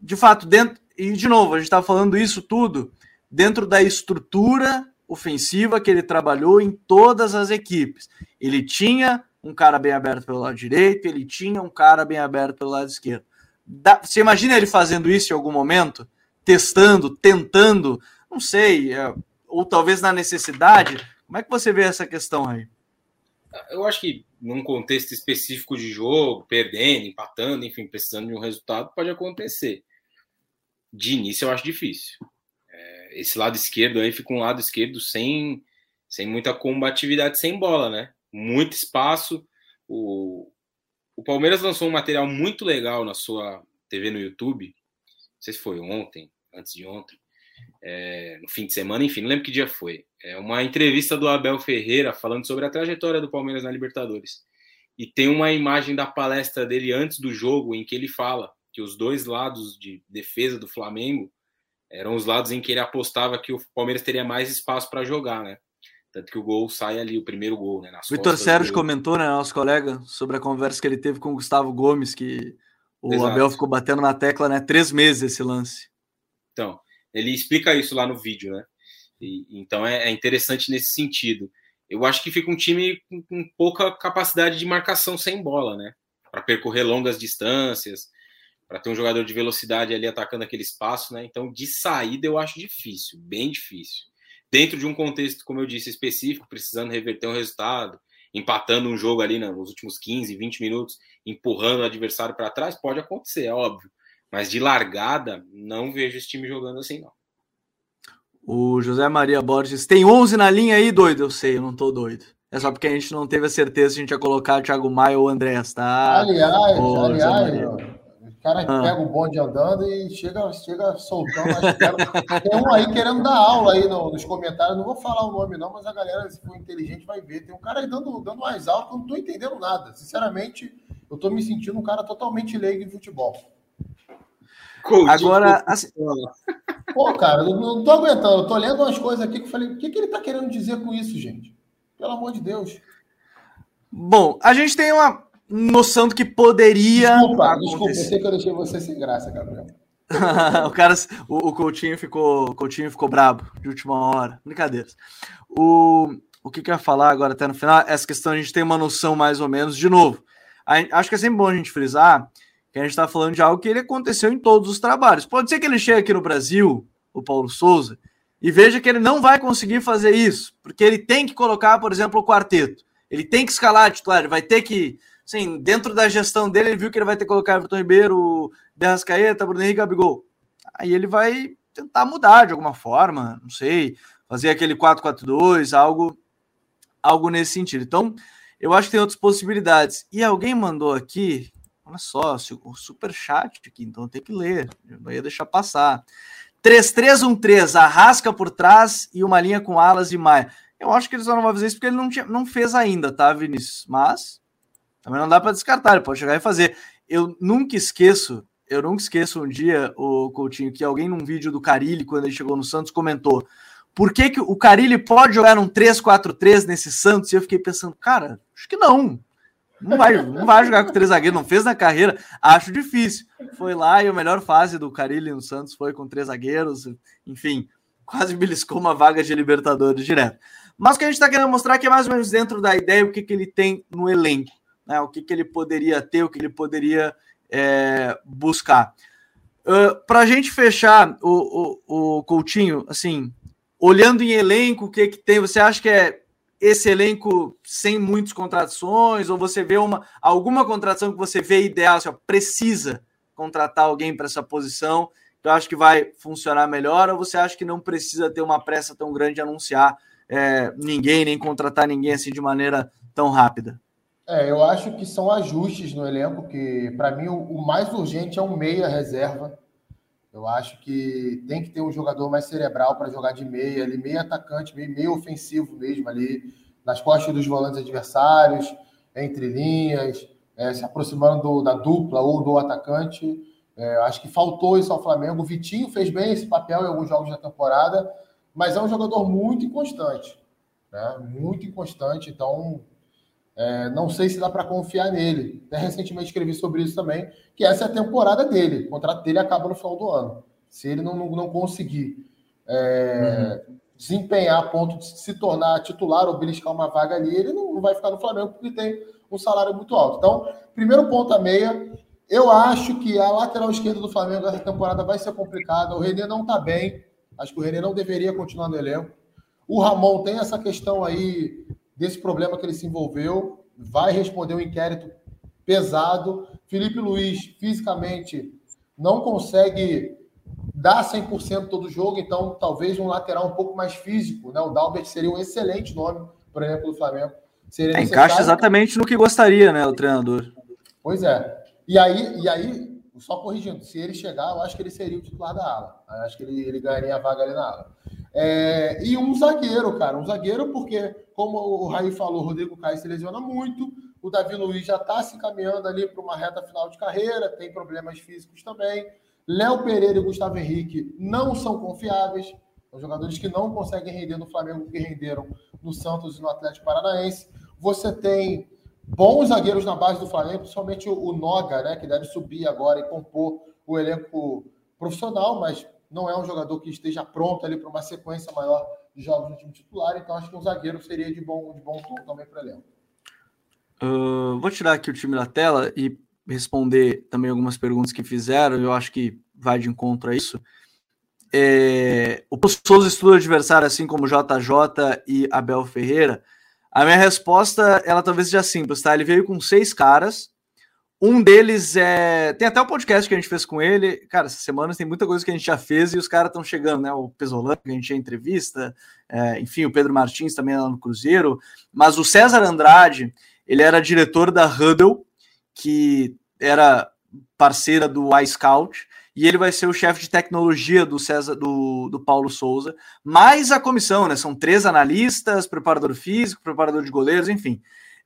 de fato, dentro. E, de novo, a gente estava falando isso tudo dentro da estrutura ofensiva que ele trabalhou em todas as equipes. Ele tinha um cara bem aberto pelo lado direito, ele tinha um cara bem aberto pelo lado esquerdo. Dá, você imagina ele fazendo isso em algum momento? Testando, tentando, não sei, é, ou talvez na necessidade? Como é que você vê essa questão aí? Eu acho que num contexto específico de jogo, perdendo, empatando, enfim, precisando de um resultado, pode acontecer. De início eu acho difícil esse lado esquerdo aí fica um lado esquerdo sem, sem muita combatividade, sem bola, né? Muito espaço. O, o Palmeiras lançou um material muito legal na sua TV no YouTube. Não sei se foi ontem, antes de ontem, é, no fim de semana, enfim, não lembro que dia foi. É uma entrevista do Abel Ferreira falando sobre a trajetória do Palmeiras na Libertadores. E tem uma imagem da palestra dele antes do jogo em que ele fala que os dois lados de defesa do Flamengo eram os lados em que ele apostava que o Palmeiras teria mais espaço para jogar, né? Tanto que o gol sai ali, o primeiro gol, né? Vitor Sérgio comentou, né, nosso colega, sobre a conversa que ele teve com o Gustavo Gomes, que o Exato. Abel ficou batendo na tecla, né? Três meses esse lance. Então, ele explica isso lá no vídeo, né? E, então é, é, interessante nesse sentido. Eu acho que fica um time com, com pouca capacidade de marcação sem bola, né? Para percorrer longas distâncias, para ter um jogador de velocidade ali atacando aquele espaço, né? Então, de saída eu acho difícil, bem difícil. Dentro de um contexto, como eu disse, específico, precisando reverter um resultado, empatando um jogo ali nos últimos 15, 20 minutos, empurrando o adversário para trás, pode acontecer, é óbvio. Mas de largada, não vejo esse time jogando assim, não. O José Maria Borges tem 11 na linha aí, doido. Eu sei, eu não tô doido. É só porque a gente não teve a certeza se a gente ia colocar o Thiago Maia ou o Andrés, tá? Aliás, Ô, aliás, cara ah. pega o bonde andando e chega, chega soltando Tem um aí querendo dar aula aí no, nos comentários. Não vou falar o nome, não, mas a galera, se for inteligente, vai ver. Tem um cara aí dando, dando mais alto que eu não tô entendendo nada. Sinceramente, eu tô me sentindo um cara totalmente leigo em futebol. Agora, assim... pô, cara, eu não tô aguentando. Eu tô lendo umas coisas aqui que eu falei, o que, que ele tá querendo dizer com isso, gente? Pelo amor de Deus. Bom, a gente tem uma noção do que poderia. Desculpa, desculpa, eu sei que eu deixei você sem graça, Gabriel. o cara, o, o Coutinho ficou, o Coutinho ficou brabo de última hora. Brincadeiras. O, o que, que eu ia falar agora até no final? Essa questão a gente tem uma noção mais ou menos. De novo, a, acho que é sempre bom a gente frisar que a gente está falando de algo que ele aconteceu em todos os trabalhos. Pode ser que ele chegue aqui no Brasil, o Paulo Souza, e veja que ele não vai conseguir fazer isso, porque ele tem que colocar, por exemplo, o quarteto. Ele tem que escalar titular, ele vai ter que, assim, dentro da gestão dele, ele viu que ele vai ter que colocar Everton Ribeiro, Derrascaeta, Bruno Henrique, Gabigol. Aí ele vai tentar mudar de alguma forma, não sei, fazer aquele 4-4-2, algo, algo nesse sentido. Então, eu acho que tem outras possibilidades. E alguém mandou aqui, Olha só, o super chat aqui, então tem que ler. Eu não ia deixar passar. 3313, arrasca por trás e uma linha com alas e maia. Eu acho que eles não vão fazer isso porque ele não, tinha, não fez ainda, tá, Vinícius? Mas também não dá para descartar, ele pode chegar e fazer. Eu nunca esqueço, eu nunca esqueço um dia, o Coutinho, que alguém num vídeo do Carilli, quando ele chegou no Santos, comentou por que, que o Carilli pode jogar um 3-4-3 nesse Santos? E eu fiquei pensando, cara, acho que não. Não vai, não vai jogar com três zagueiros, não fez na carreira, acho difícil. Foi lá e a melhor fase do Carilli no Santos foi com três zagueiros, enfim, quase beliscou uma vaga de Libertadores direto. Mas o que a gente está querendo mostrar é que é mais ou menos dentro da ideia o que, que ele tem no elenco, né? o que, que ele poderia ter, o que ele poderia é, buscar. Uh, Para a gente fechar o, o, o Coutinho, assim, olhando em elenco, o que, que tem? Você acha que é esse elenco sem muitas contratações, ou você vê uma alguma contratação que você vê ideal, assim, ó, precisa contratar alguém para essa posição, então acho que vai funcionar melhor, ou você acha que não precisa ter uma pressa tão grande de anunciar é, ninguém, nem contratar ninguém assim de maneira tão rápida? É, eu acho que são ajustes no elenco, que para mim o, o, mais urgente é um meia reserva. Eu acho que tem que ter um jogador mais cerebral para jogar de meia, ali, meio atacante, meio, meio ofensivo mesmo, ali, nas costas dos volantes adversários, entre linhas, é, se aproximando do, da dupla ou do atacante. É, acho que faltou isso ao Flamengo. O Vitinho fez bem esse papel em alguns jogos da temporada, mas é um jogador muito inconstante. Né? Muito inconstante, então é, não sei se dá para confiar nele. Até recentemente escrevi sobre isso também, que essa é a temporada dele. O contrato dele acaba no final do ano. Se ele não, não, não conseguir é, uhum. desempenhar a ponto de se tornar titular ou beliscar uma vaga ali, ele não, não vai ficar no Flamengo porque tem um salário muito alto. Então, primeiro ponto a meia. Eu acho que a lateral esquerda do Flamengo essa temporada vai ser complicada. O Renê não está bem. Acho que o Renê não deveria continuar no elenco. O Ramon tem essa questão aí desse problema que ele se envolveu, vai responder um inquérito pesado. Felipe Luiz, fisicamente, não consegue dar 100% todo jogo, então talvez um lateral um pouco mais físico, né? O Dalbert seria um excelente nome, por exemplo, do Flamengo. Seria é, encaixa exatamente no que gostaria, né, o treinador. Pois é. E aí, e aí, só corrigindo, se ele chegar, eu acho que ele seria o titular da ala. Eu acho que ele, ele ganharia a vaga ali na ala. É, e um zagueiro, cara. Um zagueiro, porque, como o Raí falou, o Rodrigo Caio se lesiona muito. O Davi Luiz já está se encaminhando ali para uma reta final de carreira, tem problemas físicos também. Léo Pereira e Gustavo Henrique não são confiáveis. São jogadores que não conseguem render no Flamengo que renderam no Santos e no Atlético Paranaense. Você tem bons zagueiros na base do Flamengo, principalmente o Noga, né, que deve subir agora e compor o elenco profissional, mas não é um jogador que esteja pronto ali para uma sequência maior de jogos no time titular, então acho que um zagueiro seria de bom, de bom tom também para elenco. Uh, vou tirar aqui o time da tela e responder também algumas perguntas que fizeram, eu acho que vai de encontro a isso. É, o Souza estuda adversário assim como JJ e Abel Ferreira. A minha resposta, ela talvez seja simples, tá? Ele veio com seis caras, um deles é. Tem até o podcast que a gente fez com ele. Cara, essas semanas tem muita coisa que a gente já fez e os caras estão chegando, né? O Pesolano, que a gente tinha entrevista, é, enfim, o Pedro Martins também lá no Cruzeiro. Mas o César Andrade, ele era diretor da Huddle, que era parceira do iScout, e ele vai ser o chefe de tecnologia do César do, do Paulo Souza, mais a comissão, né? São três analistas, preparador físico, preparador de goleiros, enfim.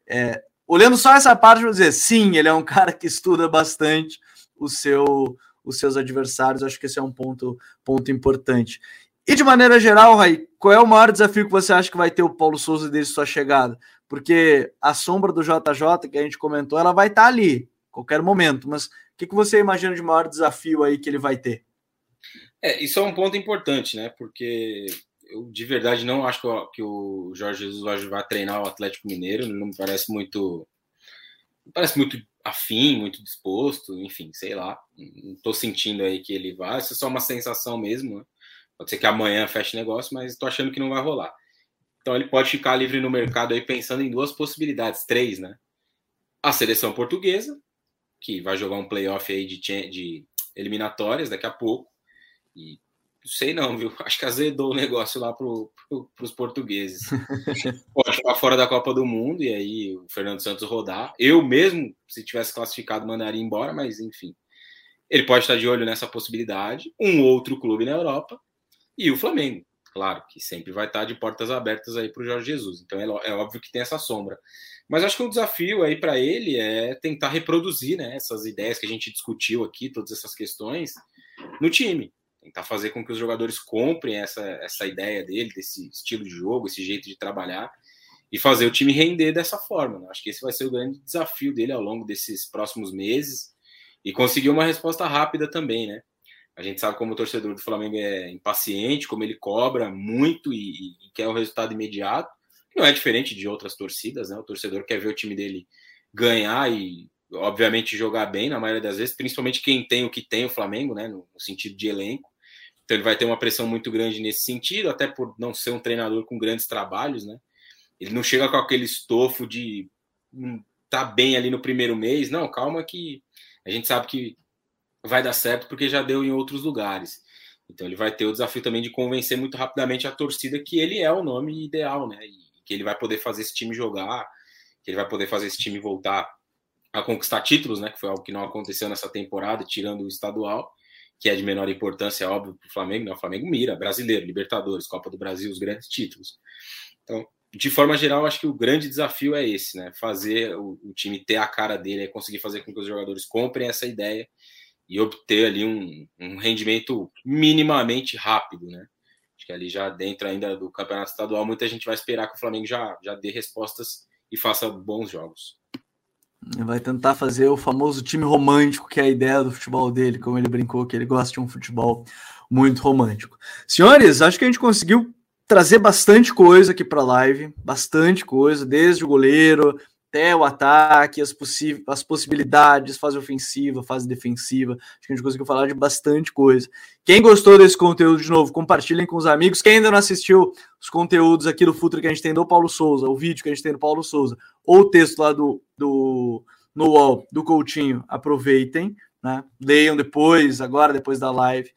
É, olhando só essa parte, vou dizer, sim, ele é um cara que estuda bastante o seu, os seus adversários. Acho que esse é um ponto, ponto importante. E de maneira geral, Raí, qual é o maior desafio que você acha que vai ter o Paulo Souza desde sua chegada? Porque a sombra do JJ, que a gente comentou, ela vai estar ali, qualquer momento. Mas o que, que você imagina de maior desafio aí que ele vai ter? É, isso é um ponto importante, né? Porque eu de verdade não acho que o, Jorge Jesus vai treinar o Atlético Mineiro, não me parece muito. Parece muito afim, muito disposto, enfim, sei lá. Não estou sentindo aí que ele vai. Isso é só uma sensação mesmo. Né? Pode ser que amanhã feche negócio, mas estou achando que não vai rolar. Então ele pode ficar livre no mercado aí pensando em duas possibilidades, três, né? A seleção portuguesa, que vai jogar um playoff aí de, de eliminatórias daqui a pouco. E sei não, viu? Acho que azedou o negócio lá para pro, os portugueses. Pode ficar fora da Copa do Mundo e aí o Fernando Santos rodar. Eu mesmo, se tivesse classificado, mandaria embora, mas enfim. Ele pode estar de olho nessa possibilidade. Um outro clube na Europa e o Flamengo. Claro que sempre vai estar de portas abertas aí para o Jorge Jesus. Então é, é óbvio que tem essa sombra. Mas acho que o desafio aí para ele é tentar reproduzir né, essas ideias que a gente discutiu aqui, todas essas questões, no time tentar fazer com que os jogadores comprem essa, essa ideia dele, desse estilo de jogo, esse jeito de trabalhar e fazer o time render dessa forma. Né? Acho que esse vai ser o grande desafio dele ao longo desses próximos meses e conseguir uma resposta rápida também, né? A gente sabe como o torcedor do Flamengo é impaciente, como ele cobra muito e, e quer o resultado imediato. Não é diferente de outras torcidas, né? O torcedor quer ver o time dele ganhar e, obviamente, jogar bem na maioria das vezes, principalmente quem tem o que tem o Flamengo, né? No, sentido de elenco. Então ele vai ter uma pressão muito grande nesse sentido, até por não ser um treinador com grandes trabalhos, né? Ele não chega com aquele estofo de hum, tá bem ali no primeiro mês. Não, calma que a gente sabe que vai dar certo porque já deu em outros lugares. Então ele vai ter o desafio também de convencer muito rapidamente a torcida que ele é o nome ideal, né? E que ele vai poder fazer esse time jogar, que ele vai poder fazer esse time voltar a conquistar títulos, né? Que foi algo que não aconteceu nessa temporada, tirando o estadual que é de menor importância, é óbvio, para o Flamengo, né? o Flamengo mira, brasileiro, Libertadores, Copa do Brasil, os grandes títulos. Então, de forma geral, acho que o grande desafio é esse, né? Fazer o, o time ter a cara dele, é conseguir fazer com que os jogadores comprem essa ideia e obter ali um, um rendimento minimamente rápido, né? Acho que ali já dentro ainda do campeonato estadual, muita gente vai esperar que o Flamengo já, já dê respostas e faça bons jogos. Vai tentar fazer o famoso time romântico, que é a ideia do futebol dele, como ele brincou, que ele gosta de um futebol muito romântico. Senhores, acho que a gente conseguiu trazer bastante coisa aqui para a live, bastante coisa, desde o goleiro até o ataque, as, as possibilidades, fase ofensiva, fase defensiva. Acho que a gente conseguiu falar de bastante coisa. Quem gostou desse conteúdo, de novo, compartilhem com os amigos. Quem ainda não assistiu os conteúdos aqui do Futre que a gente tem do Paulo Souza, o vídeo que a gente tem do Paulo Souza, ou o texto lá do, do no wall do Coutinho, aproveitem, né? Leiam depois, agora, depois da live.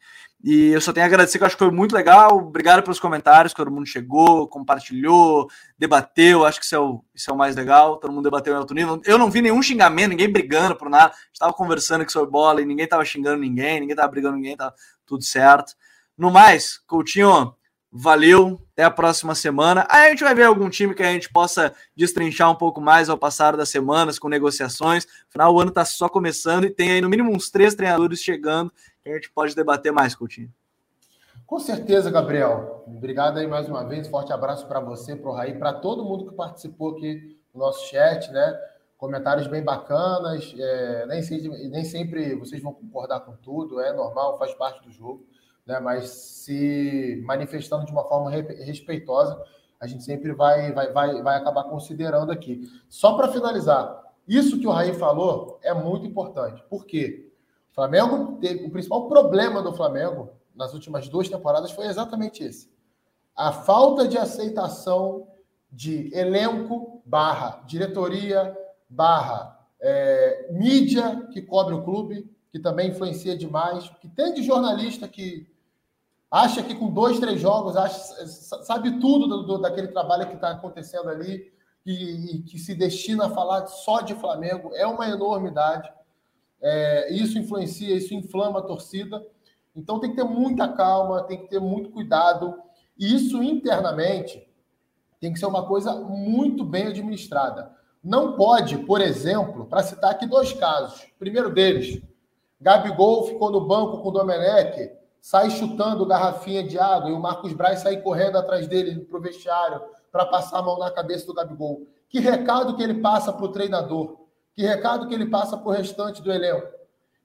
E eu só tenho a agradecer, que eu acho que foi muito legal. Obrigado pelos comentários, todo mundo chegou, compartilhou, debateu. Acho que isso é o, isso é o mais legal. Todo mundo debateu em alto nível. Eu não vi nenhum xingamento, ninguém brigando por nada. Estava conversando aqui sobre bola e ninguém estava xingando ninguém, ninguém estava brigando ninguém, tá tudo certo. No mais, Coutinho, valeu. Até a próxima semana. Aí a gente vai ver algum time que a gente possa destrinchar um pouco mais ao passar das semanas com negociações. Afinal, o ano está só começando e tem aí no mínimo uns três treinadores chegando que a gente pode debater mais, Coutinho. Com certeza, Gabriel. Obrigado aí mais uma vez. Forte abraço para você, para o Raí, para todo mundo que participou aqui no nosso chat, né? Comentários bem bacanas. É, nem, sempre, nem sempre vocês vão concordar com tudo, é normal, faz parte do jogo, né? Mas se manifestando de uma forma respeitosa, a gente sempre vai, vai, vai, vai acabar considerando aqui. Só para finalizar, isso que o Raí falou é muito importante. Por quê? O Flamengo teve, o principal problema do Flamengo nas últimas duas temporadas foi exatamente esse. A falta de aceitação de elenco barra diretoria barra é, mídia que cobre o clube, que também influencia demais, que tem de jornalista que acha que com dois, três jogos acha, sabe tudo do, do, daquele trabalho que está acontecendo ali e, e que se destina a falar só de Flamengo. É uma enormidade. É, isso influencia, isso inflama a torcida. Então tem que ter muita calma, tem que ter muito cuidado. E isso internamente tem que ser uma coisa muito bem administrada. Não pode, por exemplo, para citar aqui dois casos. Primeiro deles, Gabigol ficou no banco com o Domenech, sai chutando garrafinha de água e o Marcos Braz sai correndo atrás dele para o vestiário para passar a mão na cabeça do Gabigol. Que recado que ele passa para o treinador? Que recado que ele passa para o restante do elenco?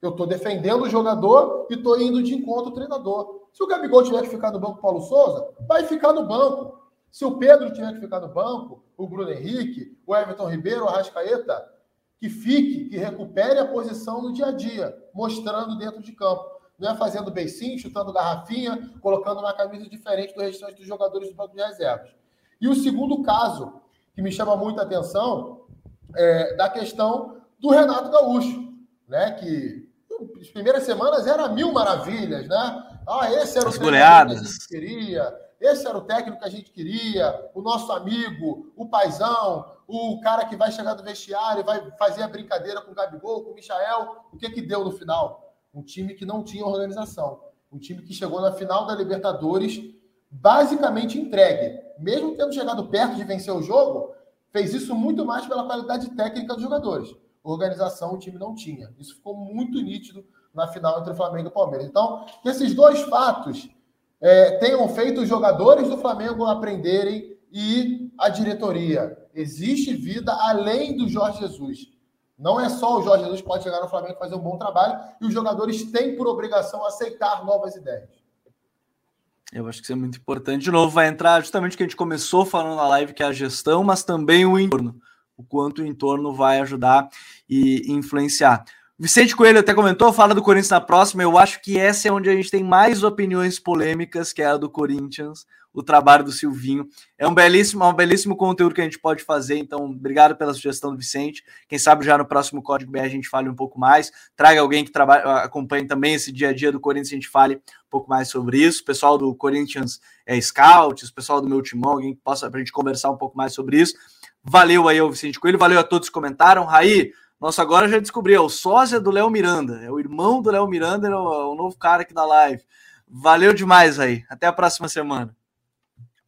Eu estou defendendo o jogador e estou indo de encontro ao treinador. Se o Gabigol tiver que ficar no banco Paulo Souza, vai ficar no banco. Se o Pedro tiver que ficar no banco, o Bruno Henrique, o Everton Ribeiro, o Arrascaeta, que fique, que recupere a posição no dia a dia, mostrando dentro de campo. Não é fazendo beicinho, chutando garrafinha, colocando uma camisa diferente do restante dos jogadores do banco de reservas. E o segundo caso, que me chama muita atenção, é da questão do Renato Gaúcho, né? Que as primeiras semanas era mil maravilhas, né? Ah, esse era As o goleadas. que a gente queria, esse era o técnico que a gente queria, o nosso amigo, o paizão, o cara que vai chegar do vestiário e vai fazer a brincadeira com o Gabigol, com o Michael. O que que deu no final? Um time que não tinha organização. Um time que chegou na final da Libertadores basicamente entregue. Mesmo tendo chegado perto de vencer o jogo, fez isso muito mais pela qualidade técnica dos jogadores. Organização o time não tinha. Isso ficou muito nítido na final entre Flamengo e Palmeiras. Então, que esses dois fatos é, tenham feito os jogadores do Flamengo aprenderem e a diretoria. Existe vida além do Jorge Jesus. Não é só o Jorge Jesus pode chegar no Flamengo e fazer um bom trabalho, e os jogadores têm por obrigação aceitar novas ideias. Eu acho que isso é muito importante. De novo, vai entrar justamente o que a gente começou falando na live, que é a gestão, mas também o entorno. O quanto o entorno vai ajudar e influenciar. Vicente Coelho até comentou, fala do Corinthians na próxima. Eu acho que essa é onde a gente tem mais opiniões polêmicas, que é a do Corinthians, o trabalho do Silvinho. É um belíssimo, um belíssimo conteúdo que a gente pode fazer. Então, obrigado pela sugestão do Vicente. Quem sabe já no próximo Código BR a gente fale um pouco mais. Traga alguém que trabalha, acompanhe também esse dia a dia do Corinthians, a gente fale um pouco mais sobre isso. O pessoal do Corinthians é Scouts, o pessoal do meu timão, alguém que possa para a gente conversar um pouco mais sobre isso. Valeu aí ao Vicente Coelho, valeu a todos que comentaram. Raí, nossa, agora já descobri, é o sósia do Léo Miranda, é o irmão do Léo Miranda, é o, é o novo cara aqui da live. Valeu demais aí. Até a próxima semana.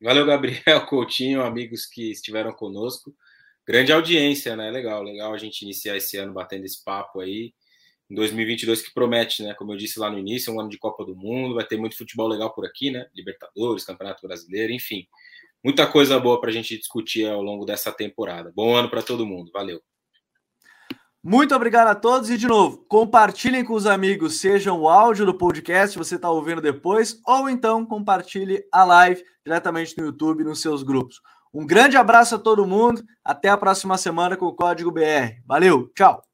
Valeu, Gabriel Coutinho, amigos que estiveram conosco. Grande audiência, né? Legal, legal a gente iniciar esse ano batendo esse papo aí. Em 2022 que promete, né? Como eu disse lá no início, é um ano de Copa do Mundo, vai ter muito futebol legal por aqui, né? Libertadores, Campeonato Brasileiro, enfim. Muita coisa boa para a gente discutir ao longo dessa temporada. Bom ano para todo mundo. Valeu. Muito obrigado a todos e, de novo, compartilhem com os amigos, seja o áudio do podcast, você está ouvindo depois, ou então compartilhe a live diretamente no YouTube, nos seus grupos. Um grande abraço a todo mundo, até a próxima semana com o Código BR. Valeu, tchau!